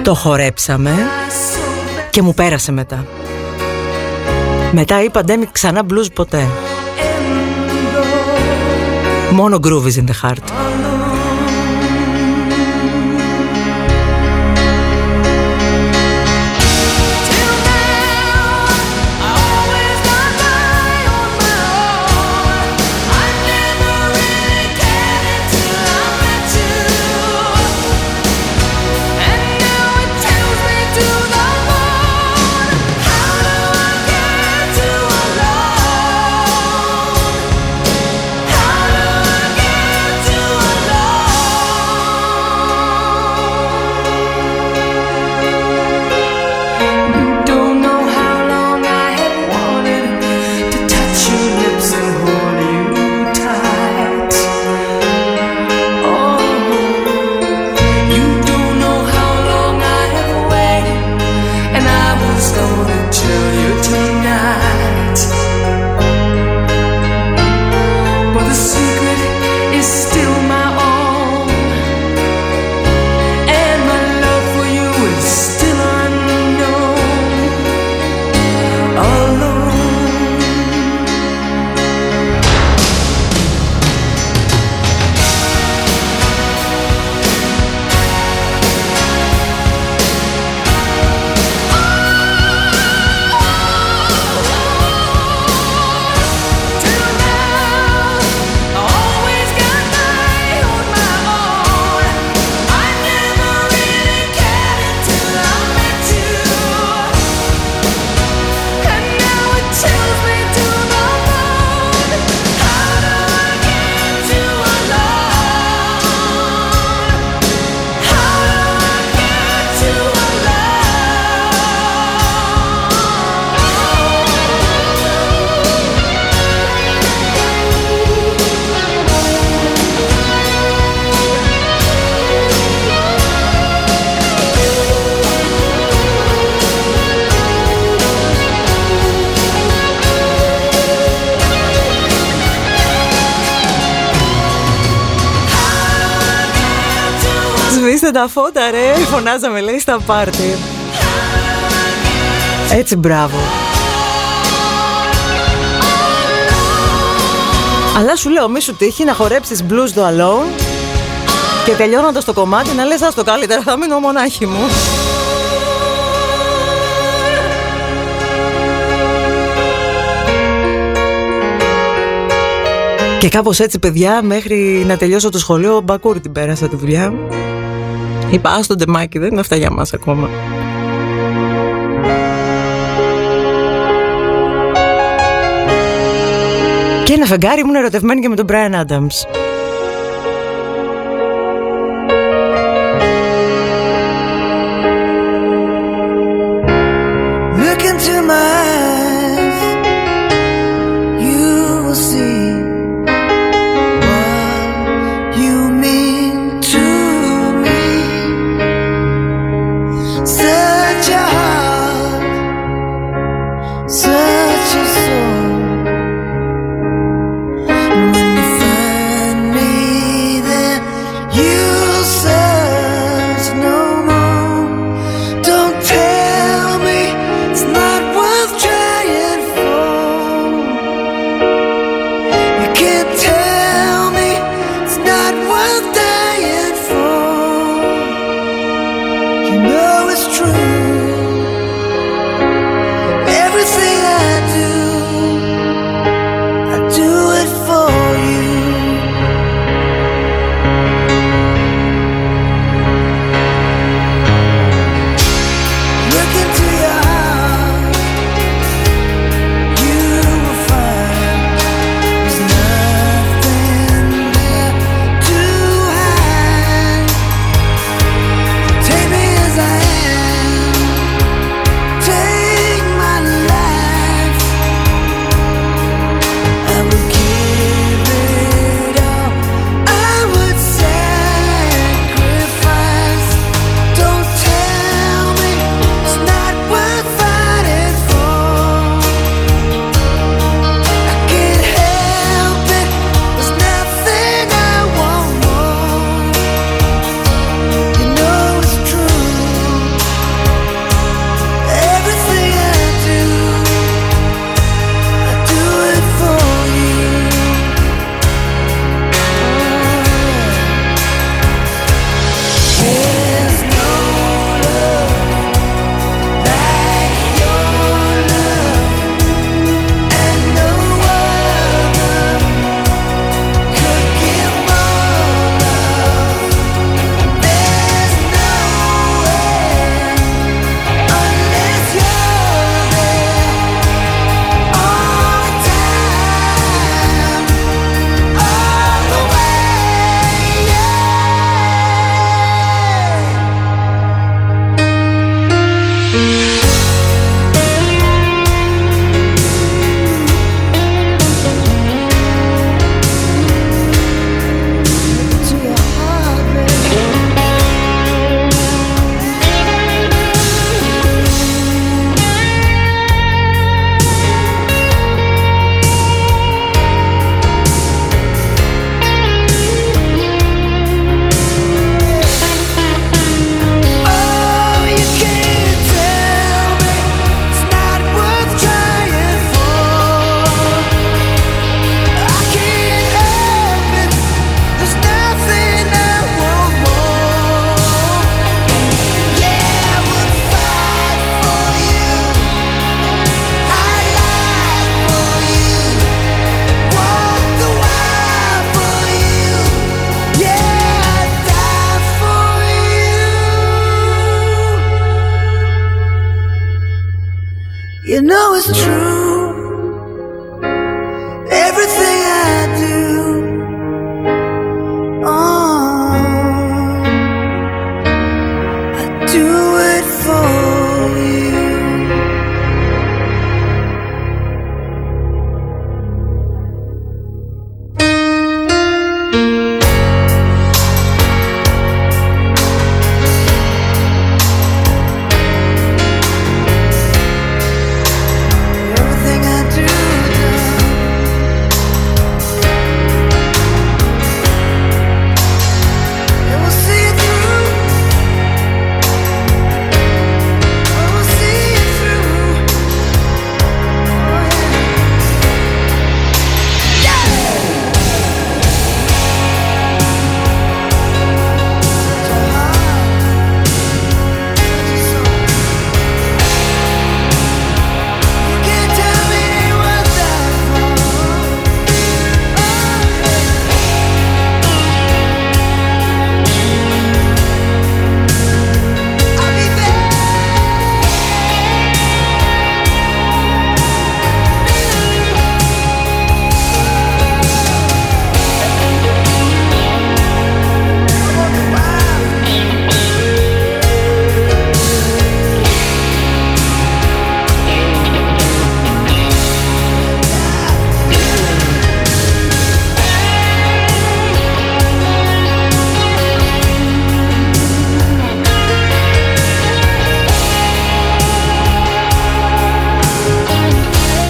Το χορέψαμε και μου πέρασε μετά. Μετά είπα ντέμι ξανά blues ποτέ. Μόνο groove is in the heart. Τα φώτα ρε. Φωνάζαμε λέει στα πάρτι. Έτσι μπράβο. Αλλά σου λέω μη σου τύχει να χορέψεις blues do alone Και τελειώνοντας το κομμάτι να λες άστο καλύτερα θα μείνω μονάχη μου Και κάπως έτσι παιδιά μέχρι να τελειώσω το σχολείο μπακούρι την πέρασα τη δουλειά. Είπα, ας τον τεμάκι, δεν είναι αυτά για μας ακόμα. Και ένα φεγγάρι ήμουν ερωτευμένη και με τον Brian Adams.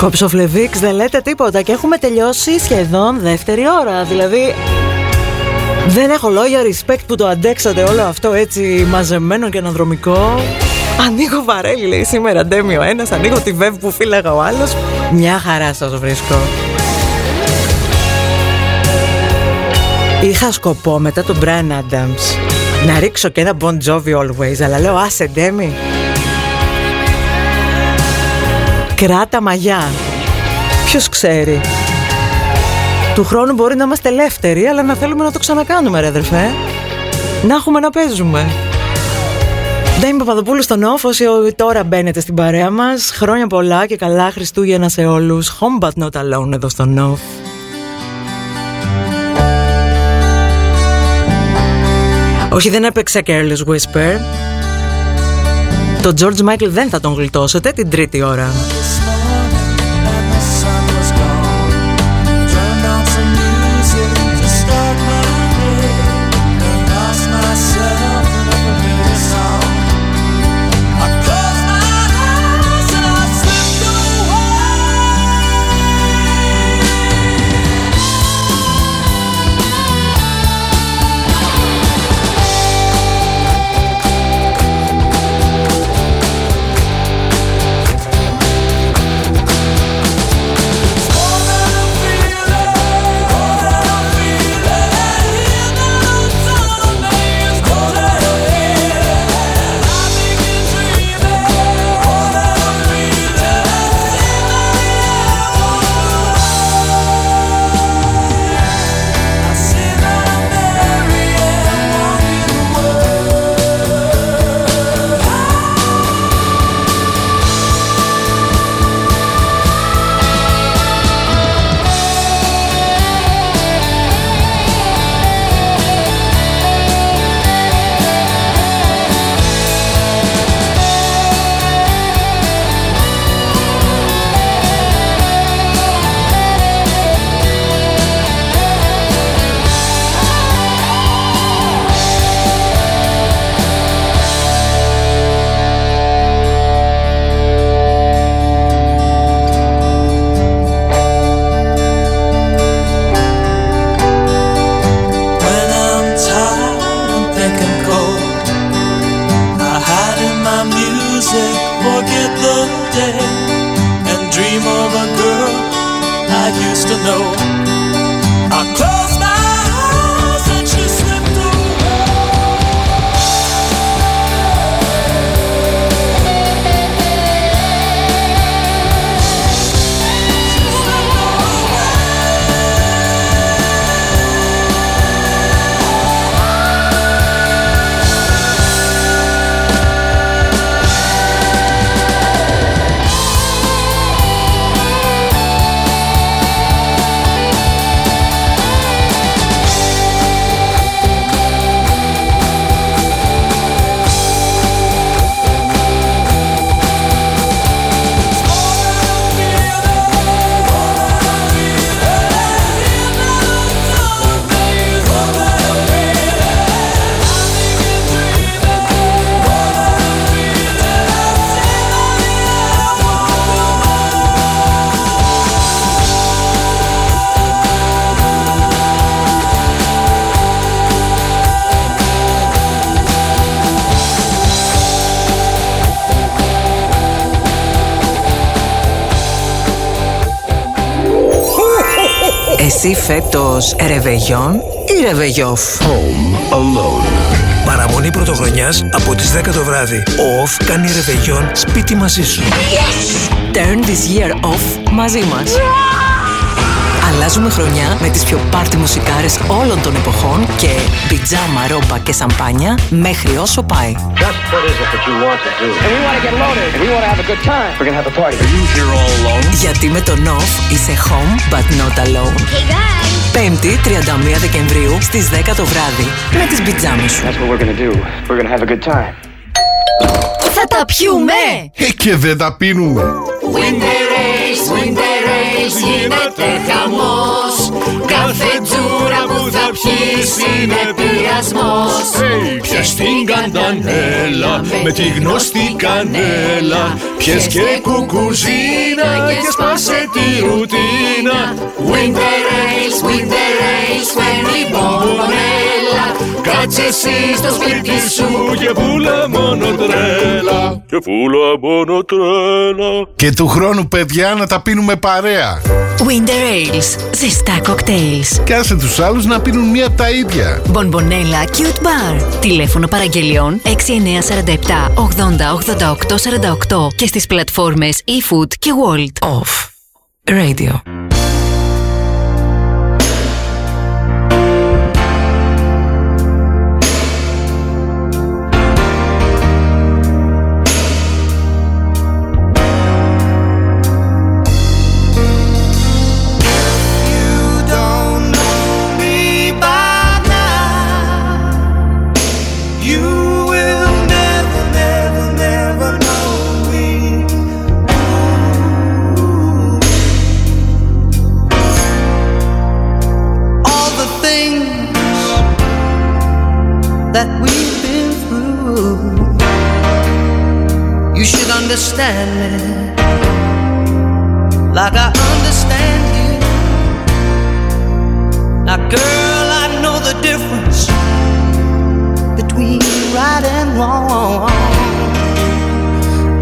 Κόψοφλεβίξ δεν λέτε τίποτα και έχουμε τελειώσει σχεδόν δεύτερη ώρα. Δηλαδή δεν έχω λόγια respect που το αντέξατε όλο αυτό έτσι μαζεμένο και αναδρομικό. Ανοίγω βαρέλι λέει σήμερα ντέμι ο ένας, ανοίγω τη βεβ που φύλαγα ο άλλος. Μια χαρά σας βρίσκω. Είχα σκοπό μετά τον Brian Adams να ρίξω και ένα Bon Jovi Always, αλλά λέω άσε ντέμι. Κράτα μαγιά. Ποιος ξέρει. Του χρόνου μπορεί να είμαστε ελεύθεροι, αλλά να θέλουμε να το ξανακάνουμε, ρε αδερφέ. Να έχουμε να παίζουμε. Ντέμι Παπαδοπούλου στον off, όσοι τώρα μπαίνετε στην παρέα μας. Χρόνια πολλά και καλά Χριστούγεννα σε όλους. Home but not alone εδώ στον off. Όχι, δεν έπαιξε Careless Whisper. Το George Michael δεν θα τον γλιτώσετε την τρίτη ώρα. Ρεβεγιόν ή ρεβεγιόφ. Home Alone. Παραμονή πρωτοχρονιάς από τις 10 το βράδυ. Ο Off κάνει ρεβεγιόν σπίτι μαζί σου. Turn this year off μαζί μας. Αλλάζουμε χρονιά με τις πιο πάρτι μουσικάρες όλων των εποχών και πιτζάμα, ρόμπα και σαμπάνια μέχρι όσο πάει. Just what is it that you want to do? And we want to get loaded. And we want to have a good time. We're going to have a party. Are you here all alone? Γιατί με τον Off είσαι home but not alone. Πέμπτη, 31 Δεκεμβρίου στις 10 το βράδυ με τις πιτζάμες σου. That's what we're going to do. We're going to have a good time. Θα τα πιούμε! Ε, και δεν τα πίνουμε. Winter Race, Winter Race, γίνεται χαμός. Κάθε τζούρα που θα πιείς είναι πειρασμός. Πιες την καντανέλα με τη γνωστή κανέλα. Πιες και κουκουζίνα και σπάσε τη ρουτίνα. Winter Rails, Winter Rails, φέρνει μπομπονέλα Κάτσε εσύ στο σπίτι σου Και πουλά μόνο τρέλα Και πουλά μόνο τρέλα Και του χρόνου παιδιά να τα πίνουμε παρέα Winter Ales. Ζεστά κοκτέιλς. Και άσε τους άλλους να πίνουν μία από τα ίδια Μπονμπονέλα Cute Bar. Τηλέφωνο παραγγελιών 6947 80 88 48 και στις πλατφόρμες eFood και Walt. Off. Radio. Understand me like I understand you. Now, girl, I know the difference between right and wrong.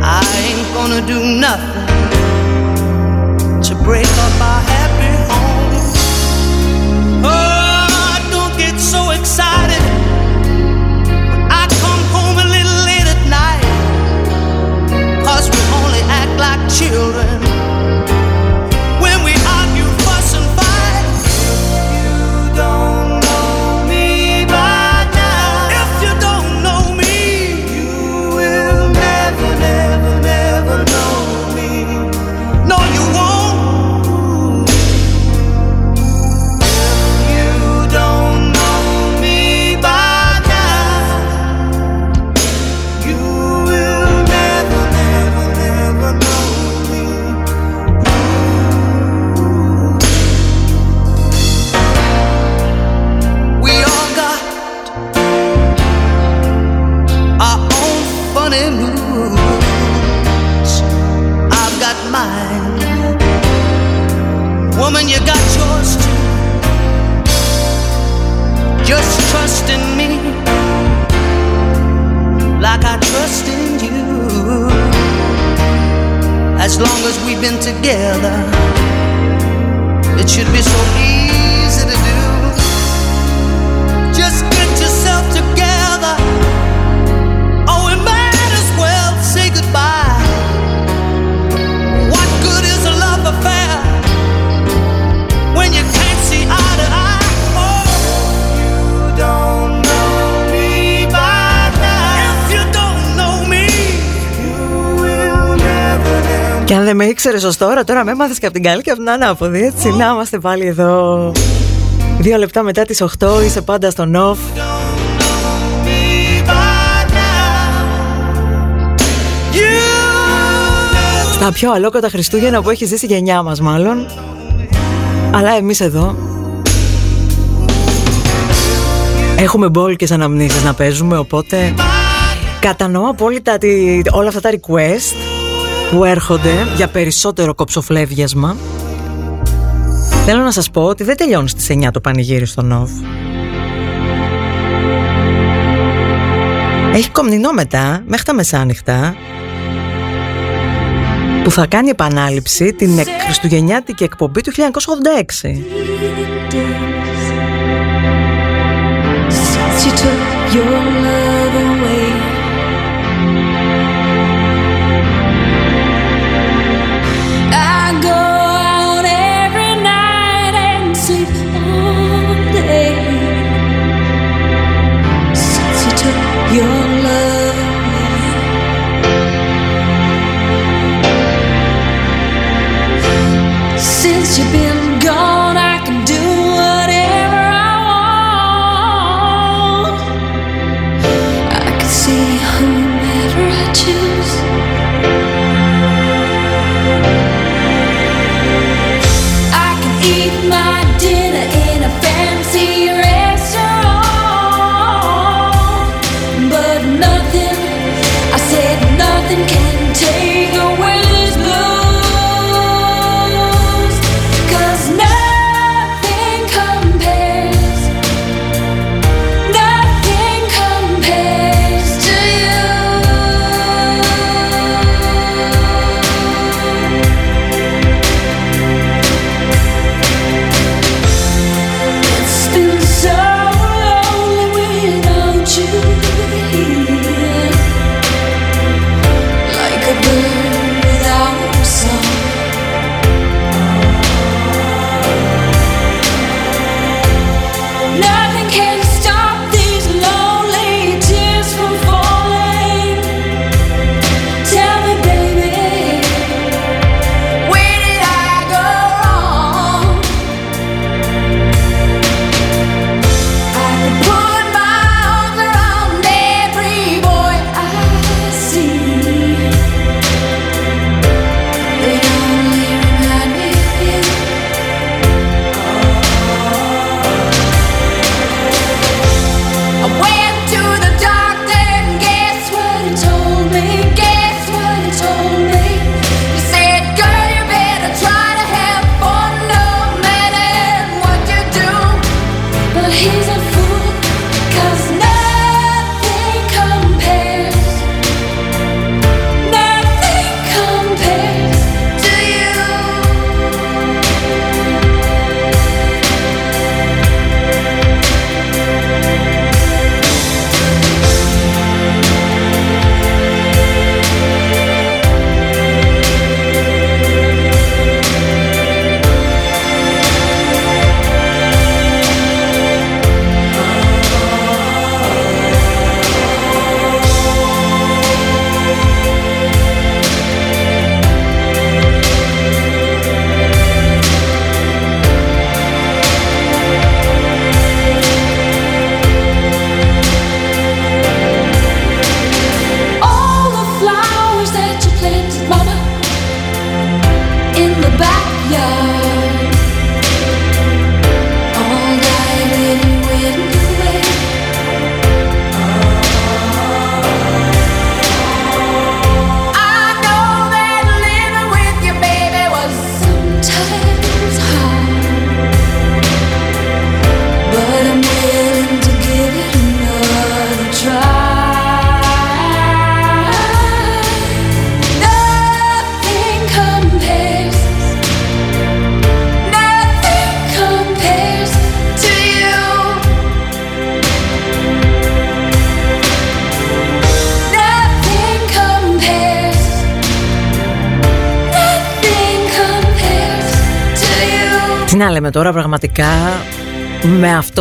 I ain't gonna do nothing to break up our children As long as we've been together, it should be so easy Και αν δεν με ήξερες ως τώρα, τώρα με έμαθες και από την καλή και από την ανάποδη. Έτσι, να είμαστε πάλι εδώ. Δύο λεπτά μετά τις 8 είσαι πάντα στο off. Στα πιο αλόκοτα Χριστούγεννα που έχει ζήσει η γενιά μας μάλλον. Αλλά εμείς εδώ Έχουμε μπόλικες αναμνήσεις να παίζουμε Οπότε κατανοώ απόλυτα τη, όλα αυτά τα request Που έρχονται για περισσότερο κοψοφλέβιασμα Θέλω να σας πω ότι δεν τελειώνει στις 9 το πανηγύρι στο ΝΟΒ Έχει κομνηνό μετά, μέχρι τα μεσάνυχτα που θα κάνει επανάληψη την εκ- χριστουγεννιάτικη εκπομπή του 1986.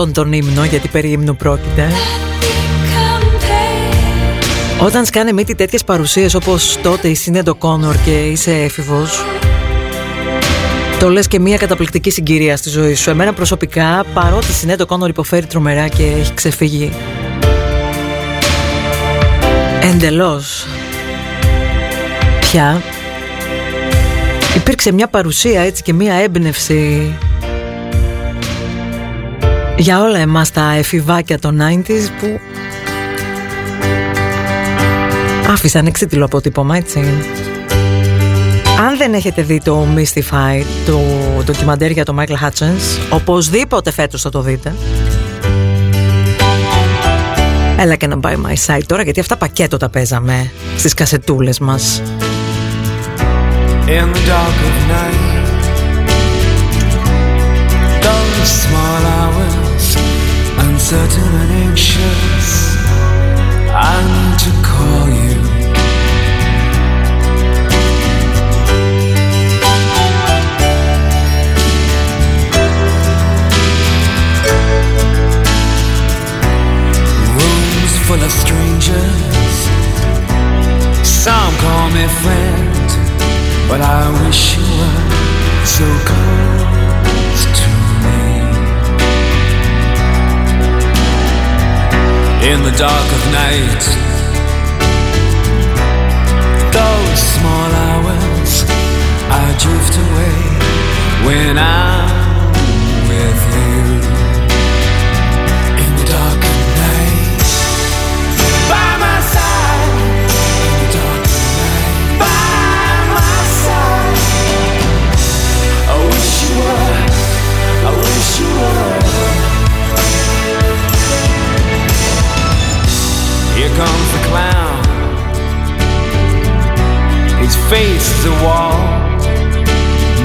Αυτόν τον ύμνο, γιατί περί ύμνου πρόκειται. Όταν σκάνε μύτη τέτοιες παρουσίες όπως τότε η Σίνεντο Κόνορ και είσαι έφηβος, το λες και μια καταπληκτική συγκυρία στη ζωή σου. Εμένα προσωπικά, παρότι η Σίνεντο Κόνορ υποφέρει τρομερά και έχει ξεφύγει εντελώς πια, υπήρξε μια παρουσία έτσι και μια έμπνευση για όλα εμάς τα εφηβάκια των 90s που άφησαν εξίτηλο αποτύπωμα έτσι. Αν δεν έχετε δει το Mystified το ντοκιμαντέρ για τον Michael Hutchins οπωσδήποτε φέτος θα το δείτε. Έλα και να buy my side τώρα γιατί αυτά πακέτο τα παίζαμε στις κασετούλες μας. In the dark of night. Those small hours, uncertain and anxious. I need to call you. Rooms full of strangers. Some call me friend. But I wish you were so close In the dark of night, those small hours, I drift away when I'm face the wall.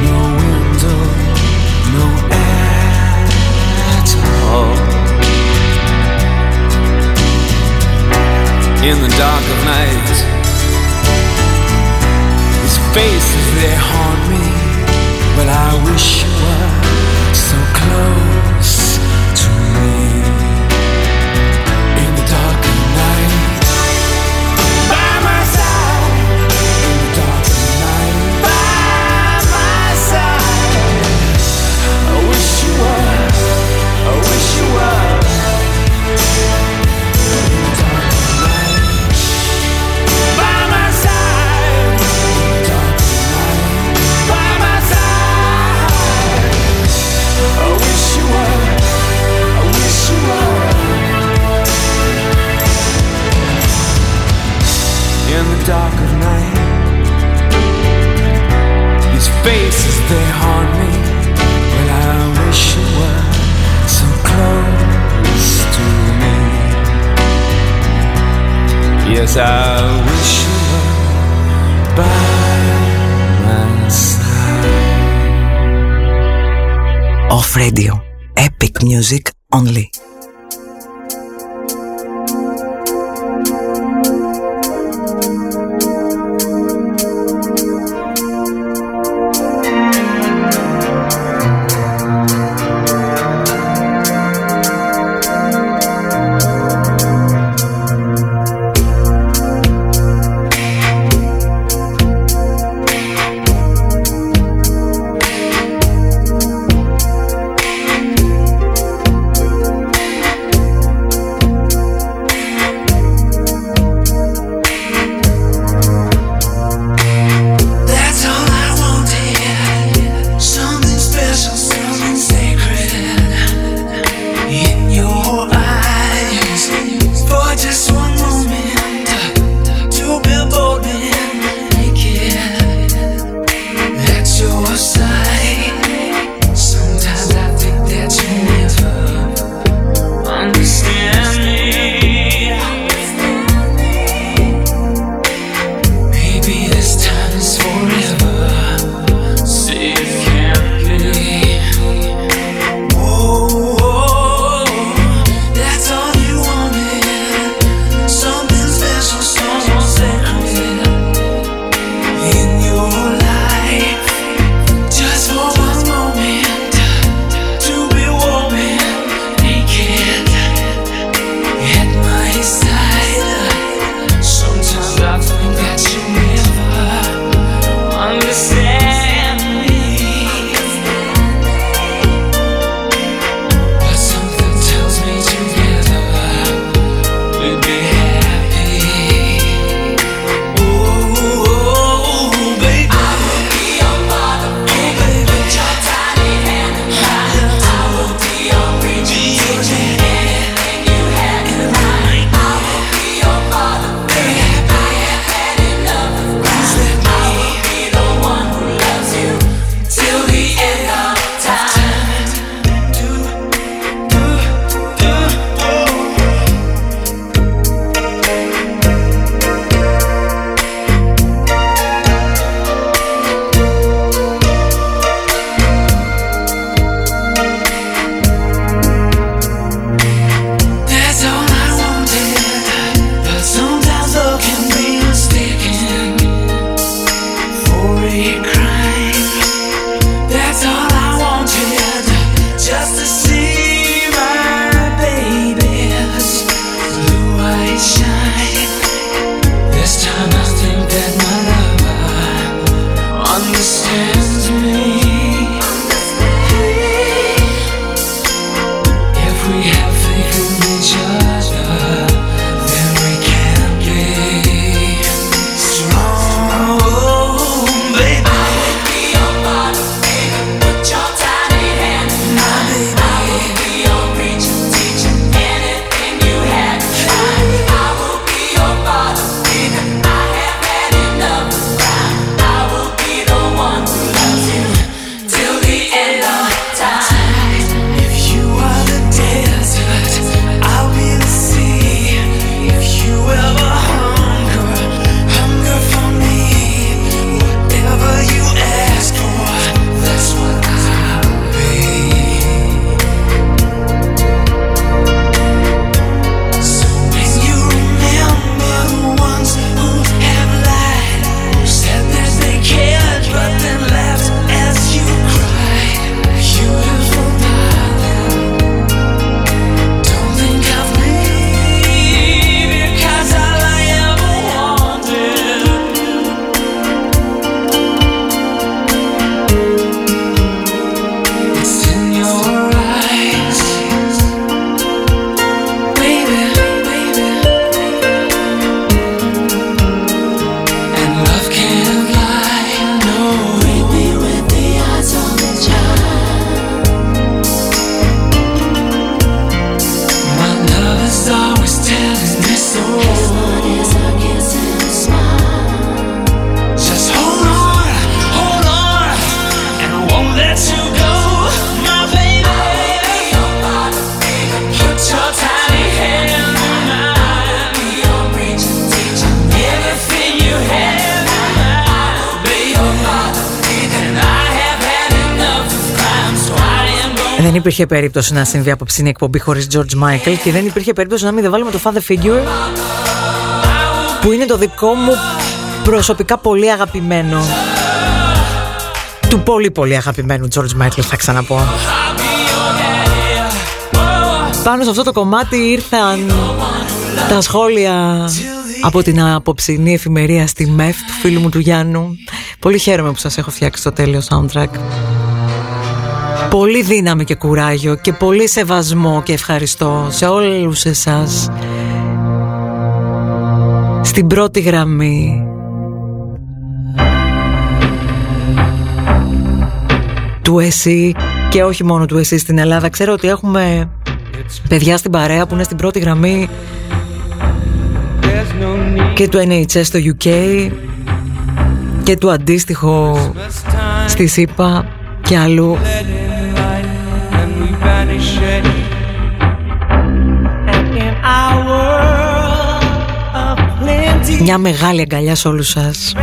No window, no air at all. In the dark of night, his face is there haunt me, but I wish you were only. Δεν υπήρχε περίπτωση να συμβεί απόψινή εκπομπή χωρίς George Michael και δεν υπήρχε περίπτωση να μην δεν βάλουμε το Father Figure που είναι το δικό μου προσωπικά πολύ αγαπημένο του πολύ πολύ αγαπημένου George Michael θα ξαναπώ. Πάνω σε αυτό το κομμάτι ήρθαν τα σχόλια από την απόψινή εφημερία στη ΜΕΦ του φίλου μου του Γιάννου. Πολύ χαίρομαι που σας έχω φτιάξει το τέλειο soundtrack Πολύ δύναμη και κουράγιο και πολύ σεβασμό και ευχαριστώ σε όλους εσάς στην πρώτη γραμμή του ΕΣΥ και όχι μόνο του ΕΣΥ στην Ελλάδα. Ξέρω ότι έχουμε παιδιά στην παρέα που είναι στην πρώτη γραμμή και του NHS στο UK και του αντίστοιχο στη ΣΥΠΑ και αλλού. Μια μεγάλη αγκαλιά σε όλους σας.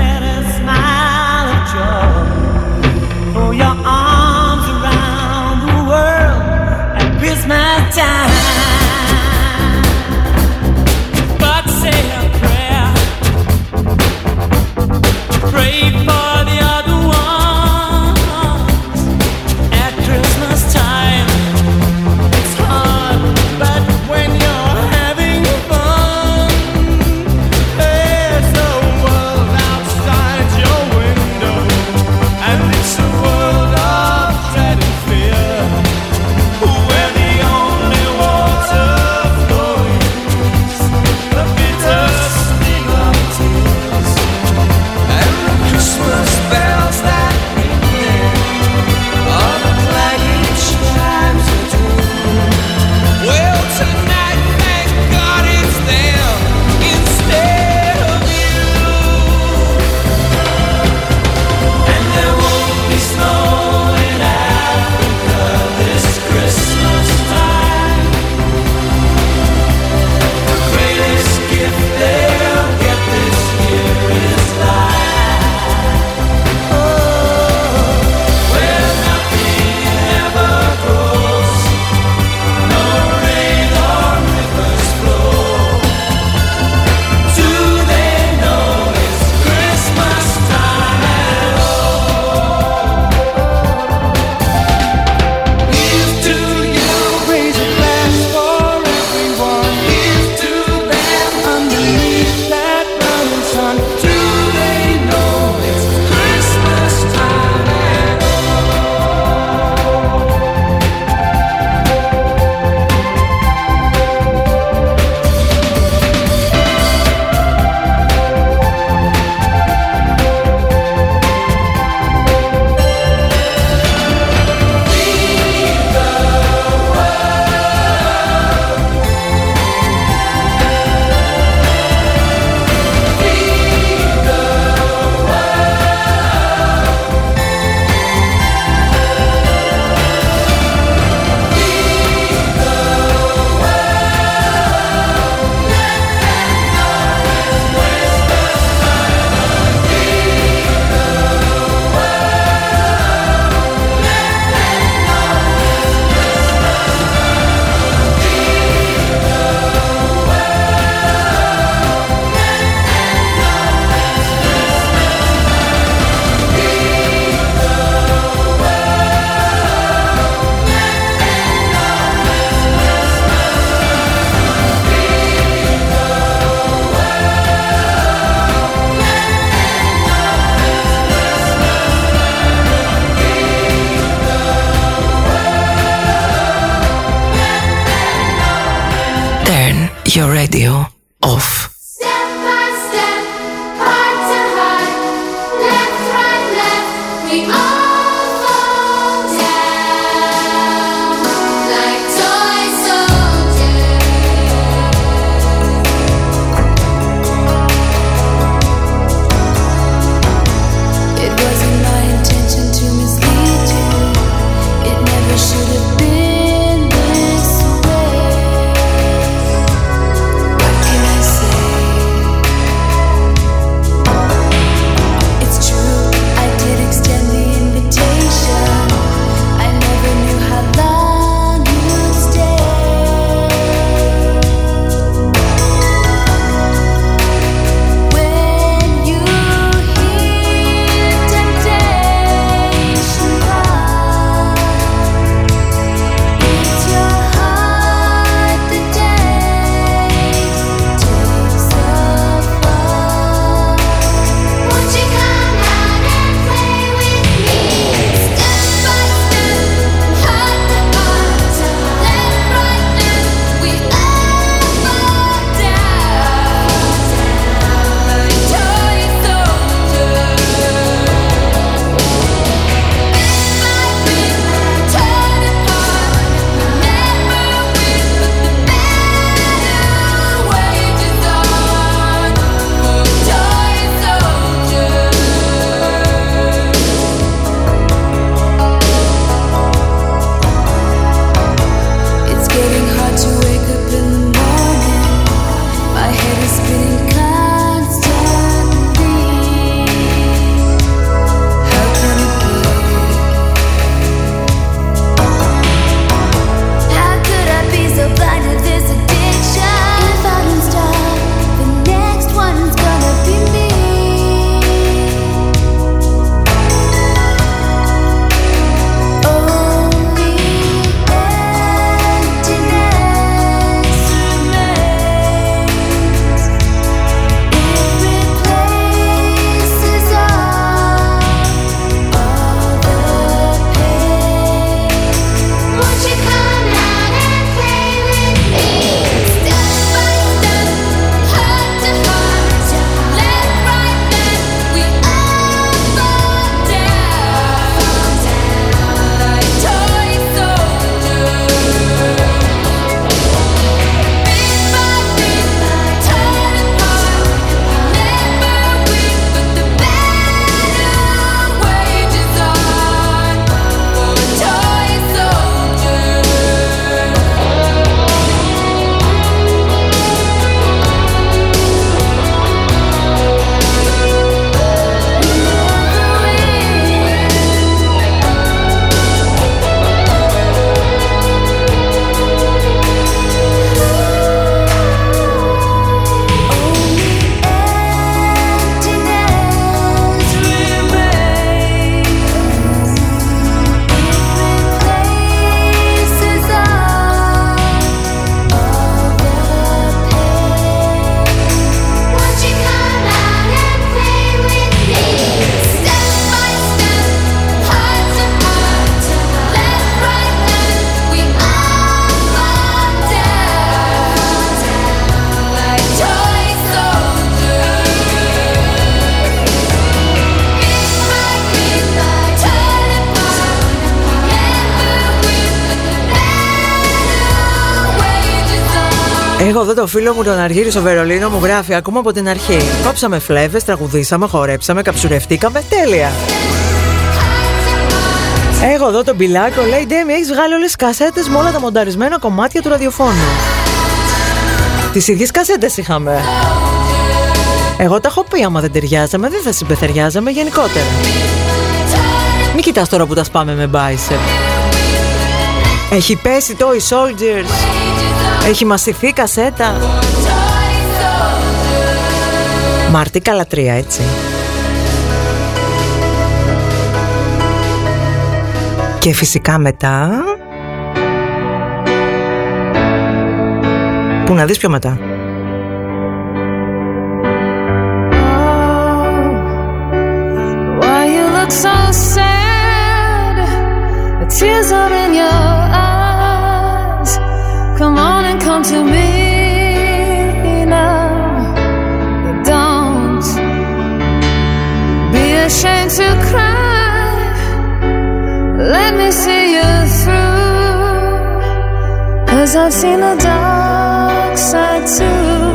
Εδώ το φίλο μου τον Αργύρι στο Βερολίνο μου γράφει ακόμα από την αρχή. Κόψαμε φλέβες, τραγουδήσαμε, χορέψαμε, καψουρευτήκαμε. Τέλεια. Έχω εδώ τον Πιλάκο, λέει Ντέμι, έχεις βγάλει όλες τις κασέτες με όλα τα μονταρισμένα κομμάτια του ραδιοφώνου. Τις ίδιες κασέτες είχαμε. Εγώ τα έχω πει, άμα δεν ταιριάζαμε, δεν θα συμπεθεριάζαμε γενικότερα. Μην κοιτάς τώρα που τα σπάμε με bicep. Έχει πέσει το οι Soldiers. Έχει μασηθεί κασέτα. Μαρτί καλατρία, έτσι. Και φυσικά μετά... Πού να δεις πιο μετά. Why you look so sad? The tears are in your eyes. Come on to me now. Don't be ashamed to cry. Let me see you through. Cause I've seen the dark side too.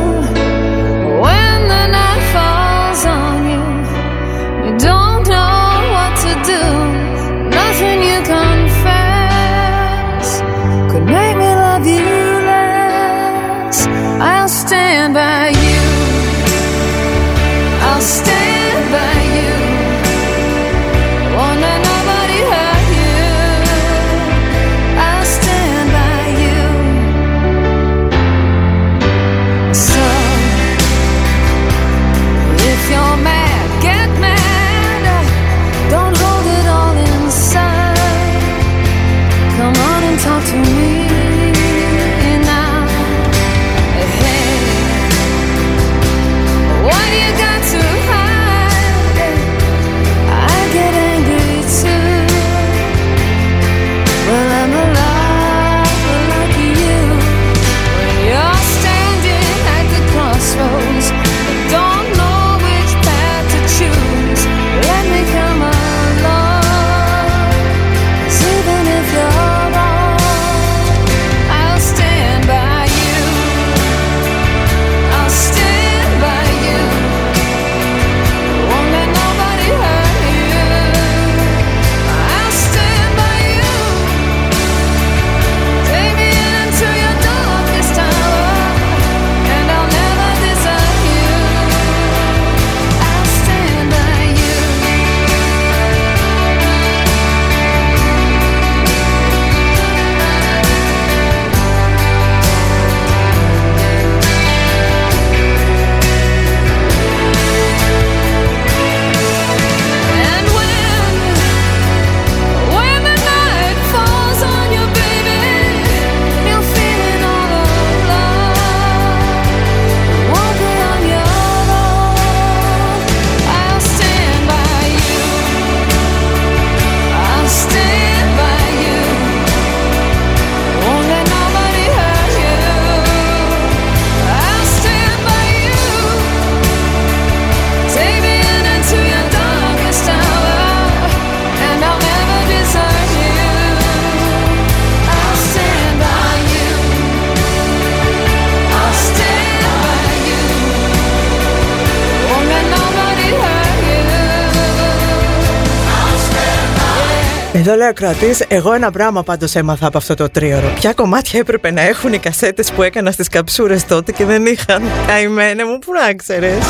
By you. Εδώ λέει ο κρατής, εγώ ένα πράγμα πάντως έμαθα από αυτό το τρίωρο. Ποια κομμάτια έπρεπε να έχουν οι κασέτες που έκανα στις καψούρες τότε και δεν είχαν; Καημένε μου, πού να ξέρεις.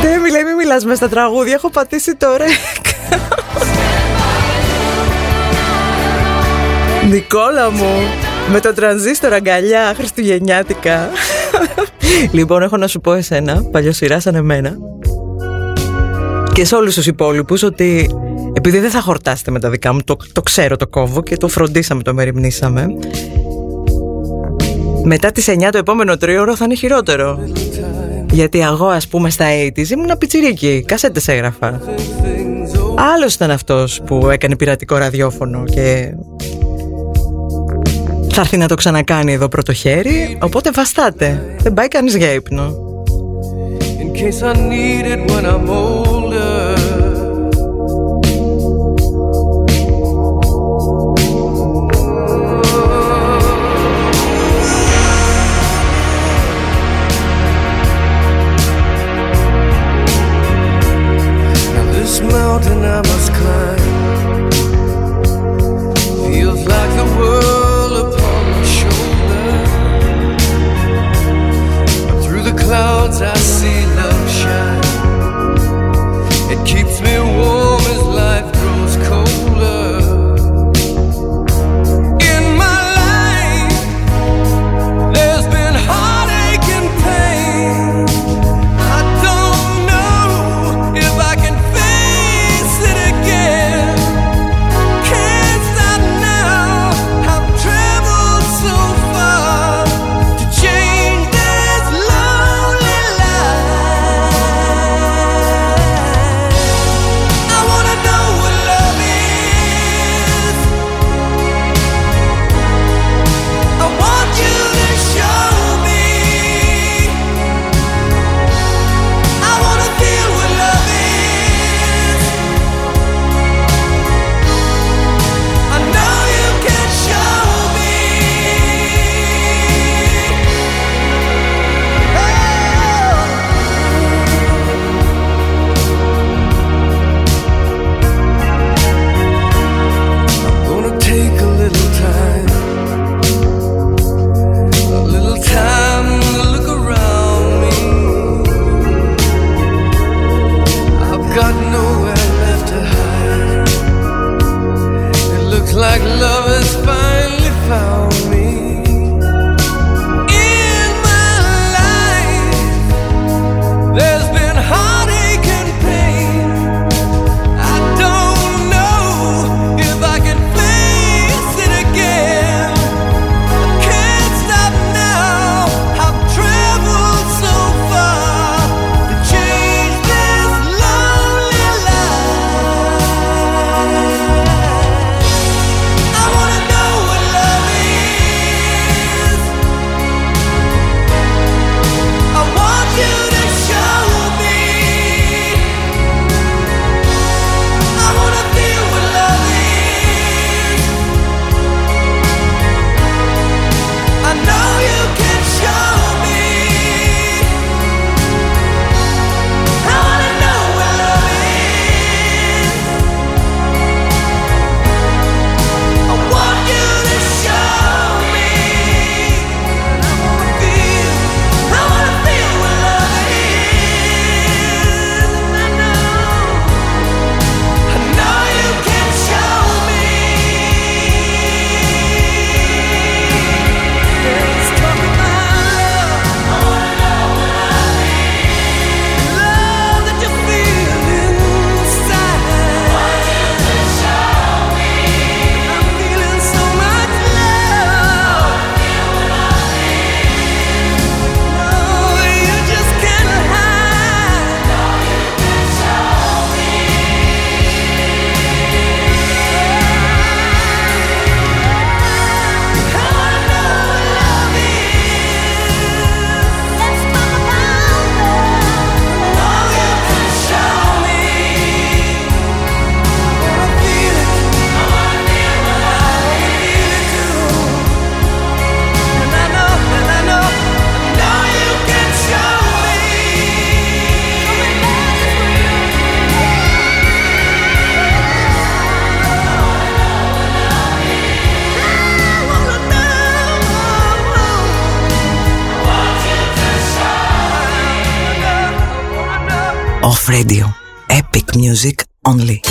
Ντέμι λέει μην μιλάς μες στα τραγούδια, έχω πατήσει το ρεκ. Νικόλα μου, με το τρανζίστορ αγκαλιά, χριστουγεννιάτικα. Λοιπόν, έχω να σου πω εσένα, παλιοσυρά σαν εμένα, και σε όλους τους υπόλοιπους ότι επειδή δεν θα χορτάσετε με τα δικά μου, το, το ξέρω το κόβω και το φροντίσαμε, το μεριμνήσαμε. Μετά τις 9 το επόμενο τρίωρο θα είναι χειρότερο. Γιατί εγώ ας πούμε στα 80's ήμουν πιτσιρίκι, κασέτες έγραφα. Άλλος ήταν αυτός που έκανε πειρατικό ραδιόφωνο και θα έρθει να το ξανακάνει εδώ πρωτοχέρι, οπότε βαστάτε. Δεν πάει κανείς για ύπνο. assim. Only.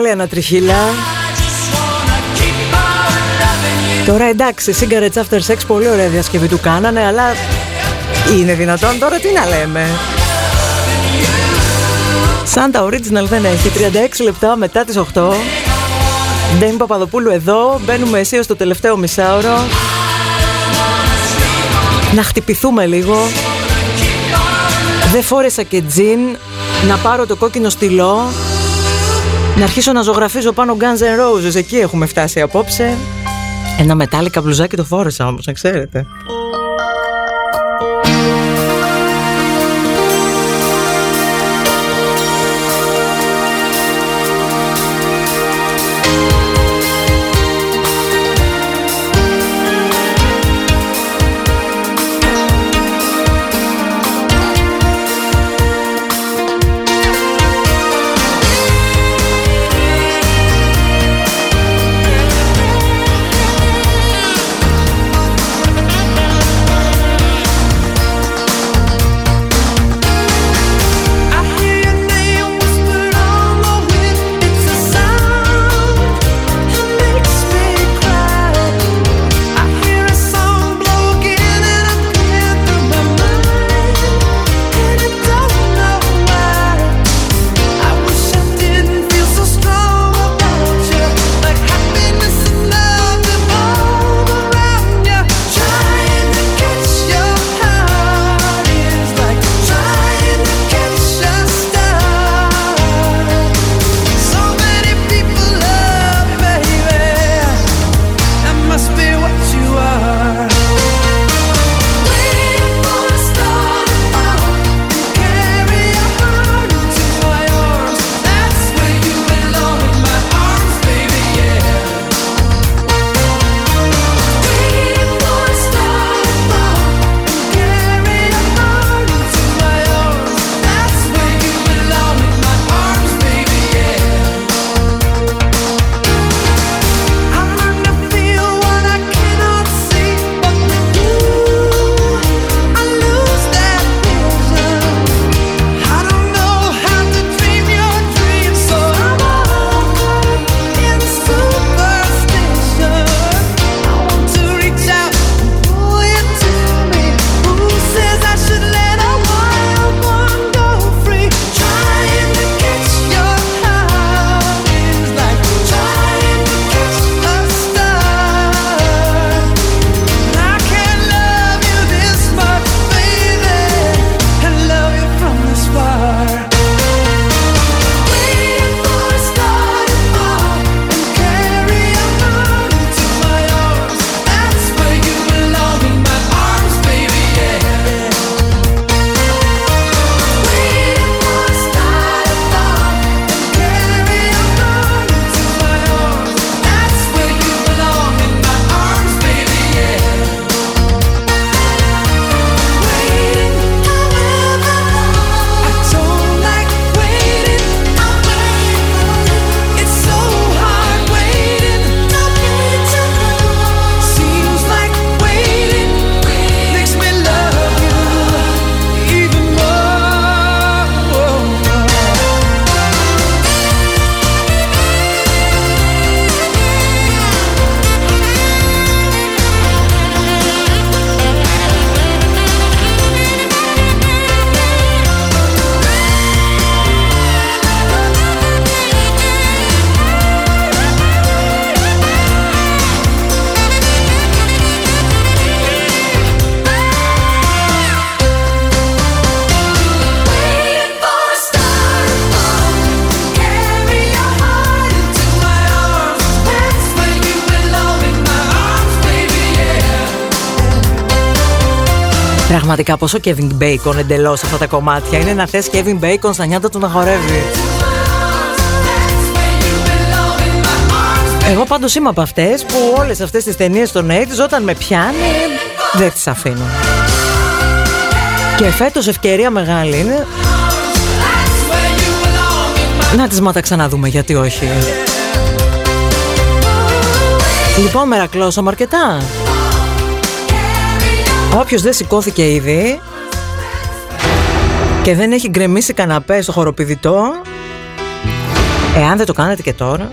Μεγάλη ανατριχίλα. Τώρα εντάξει, Cigarettes After Sex πολύ ωραία διασκευή του κάνανε, αλλά είναι δυνατόν τώρα τι να λέμε. Σαν τα original δεν έχει, 36 λεπτά μετά τις 8. Ντέμι Παπαδοπούλου εδώ, μπαίνουμε εσύ στο τελευταίο μισάωρο. Να χτυπηθούμε λίγο. Δεν φόρεσα και τζιν, να πάρω το κόκκινο στυλό. Να αρχίσω να ζωγραφίζω πάνω Guns N' Roses, εκεί έχουμε φτάσει απόψε. Ένα μετάλλικα μπλουζάκι το φόρεσα όμως, να ξέρετε. Πραγματικά πόσο Kevin Bacon εντελώς αυτά τα κομμάτια. Είναι να θες Kevin Bacon στα νιάτα του να χορεύει. Εγώ πάντως είμαι από αυτές που όλες αυτές τις ταινίες των 80's όταν με πιάνει δεν τις αφήνω. Και φέτος ευκαιρία μεγάλη είναι να τις μα τα ξαναδούμε γιατί όχι. Λοιπόν μερακλώσαμε αρκετά. Όποιος δεν σηκώθηκε ήδη και δεν έχει γκρεμίσει καναπέ στο χοροπηδητό Εάν δεν το κάνετε και τώρα,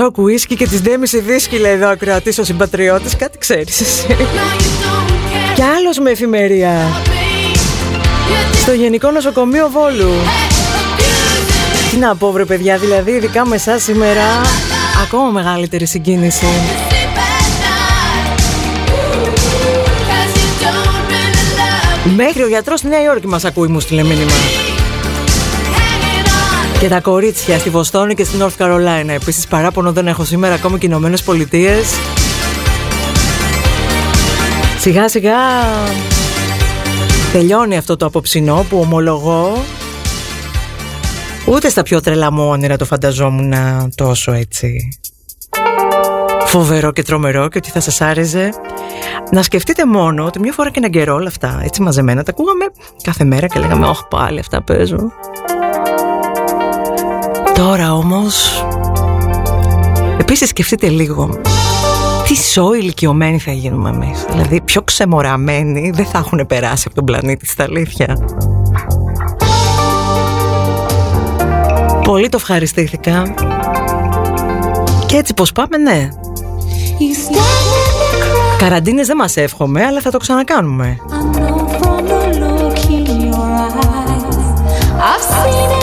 Πασόκ ουίσκι και τις Ντέμιση δίσκη λέει εδώ ακροατής ο συμπατριώτης. Κάτι ξέρεις εσύ. Κι άλλος με εφημερία. Στο Γενικό Νοσοκομείο Βόλου. Τι να πω βρε παιδιά Δηλαδή ειδικά με εσάς σήμερα Ακόμα μεγαλύτερη συγκίνηση. Μέχρι ο γιατρός στη Νέα Υόρκη μας ακούει μου στείλε μήνυμα και τα κορίτσια στη Βοστόνη και στη North Carolina. Επίσης παράπονο δεν έχω σήμερα ακόμη και οι Ηνωμένες Πολιτείες. Σιγά σιγά. Τελειώνει αυτό το απόψινό που ομολογώ. Ούτε στα πιο τρελά μου όνειρα το φανταζόμουν τόσο έτσι. Φοβερό και τρομερό και ότι θα σας άρεσε. Να σκεφτείτε μόνο ότι μια φορά και έναν καιρό όλα αυτά έτσι μαζεμένα τα ακούγαμε κάθε μέρα και λέγαμε όχι πάλι αυτά παίζω Τώρα όμως Επίσης σκεφτείτε λίγο Τι σο ηλικιωμένοι θα γίνουμε εμείς. Δηλαδή πιο ξεμοραμένοι Δεν θα έχουν περάσει από τον πλανήτη Στα αλήθεια. Πολύ το ευχαριστήθηκα. Και έτσι πως πάμε ναι. Καραντίνες δεν μας εύχομαι Αλλά θα το ξανακάνουμε. I've seen it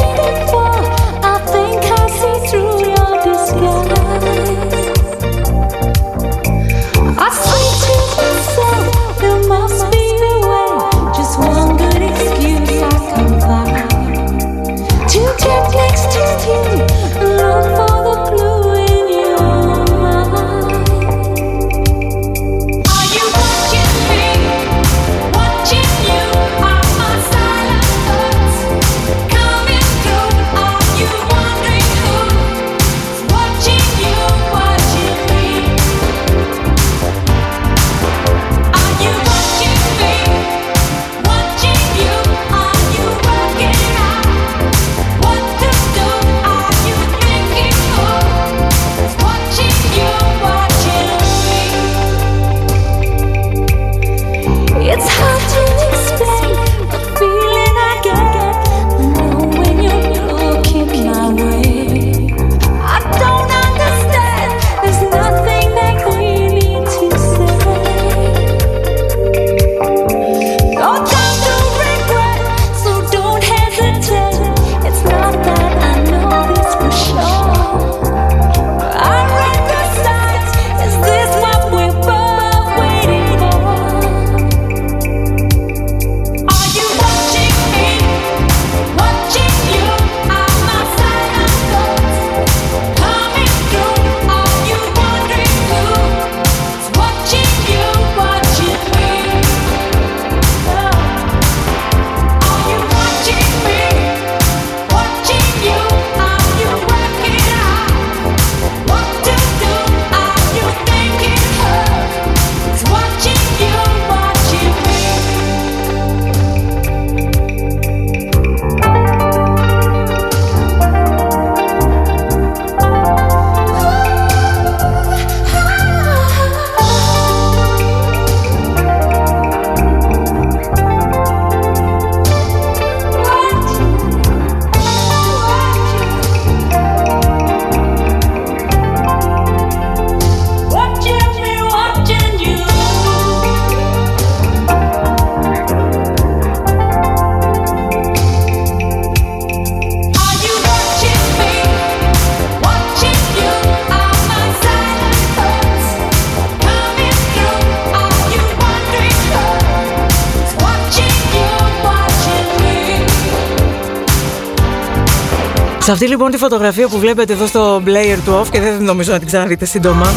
Σε αυτή λοιπόν τη φωτογραφία που βλέπετε εδώ στο player του off και δεν νομίζω να την ξαναδείτε σύντομα.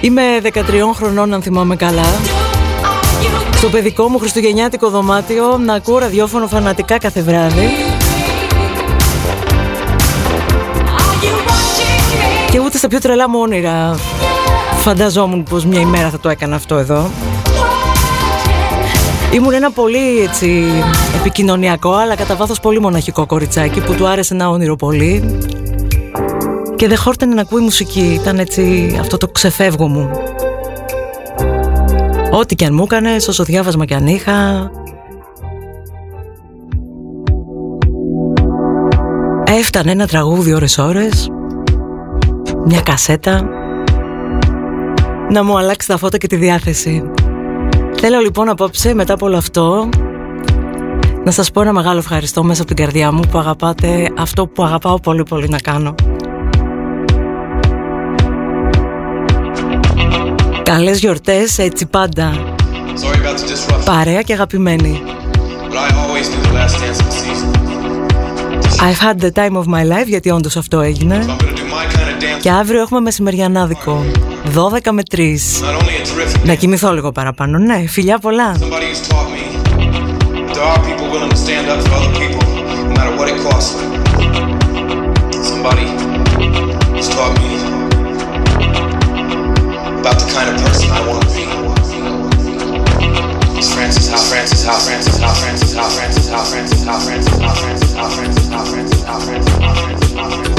Είμαι 13 χρονών αν θυμάμαι καλά. Στο παιδικό μου χριστουγεννιάτικο δωμάτιο να ακούω ραδιόφωνο φανατικά κάθε βράδυ. Και ούτε στα πιο τρελά μου όνειρα φανταζόμουν πως μια ημέρα θα το έκανα αυτό εδώ Ήμουν ένα πολύ έτσι επικοινωνιακό αλλά κατά βάθος πολύ μοναχικό κοριτσάκι που του άρεσε ένα όνειρο πολύ και δεν χόρτανε να ακούει μουσική, ήταν έτσι αυτό το ξεφεύγω μου. Ό,τι και αν μου έκανε, όσο διάβασμα και αν είχα. Έφτανε ένα τραγούδι ώρες ώρες, μια κασέτα, να μου αλλάξει τα φώτα και τη διάθεση. Θέλω λοιπόν απόψε μετά από όλο αυτό να σας πω ένα μεγάλο ευχαριστώ μέσα από την καρδιά μου που αγαπάτε αυτό που αγαπάω πολύ πολύ να κάνω. Καλές γιορτές έτσι πάντα. Sorry about the disruption, Παρέα και αγαπημένη. but I always do the last dance of the season. I've had the time of my life γιατί όντως αυτό έγινε. So I'm gonna do my kind of dance. Και αύριο έχουμε μεσημεριανάδικο. 12 με 3. Να κοιμηθώ λίγο παραπάνω, ναι, φιλιά πολλά. about the kind of person I want to be. Francis, how Francis, how Francis, how Francis, how Francis, how Francis, how Francis, how Francis, how Francis, how Francis, how Francis, how Francis, how Francis, how Francis.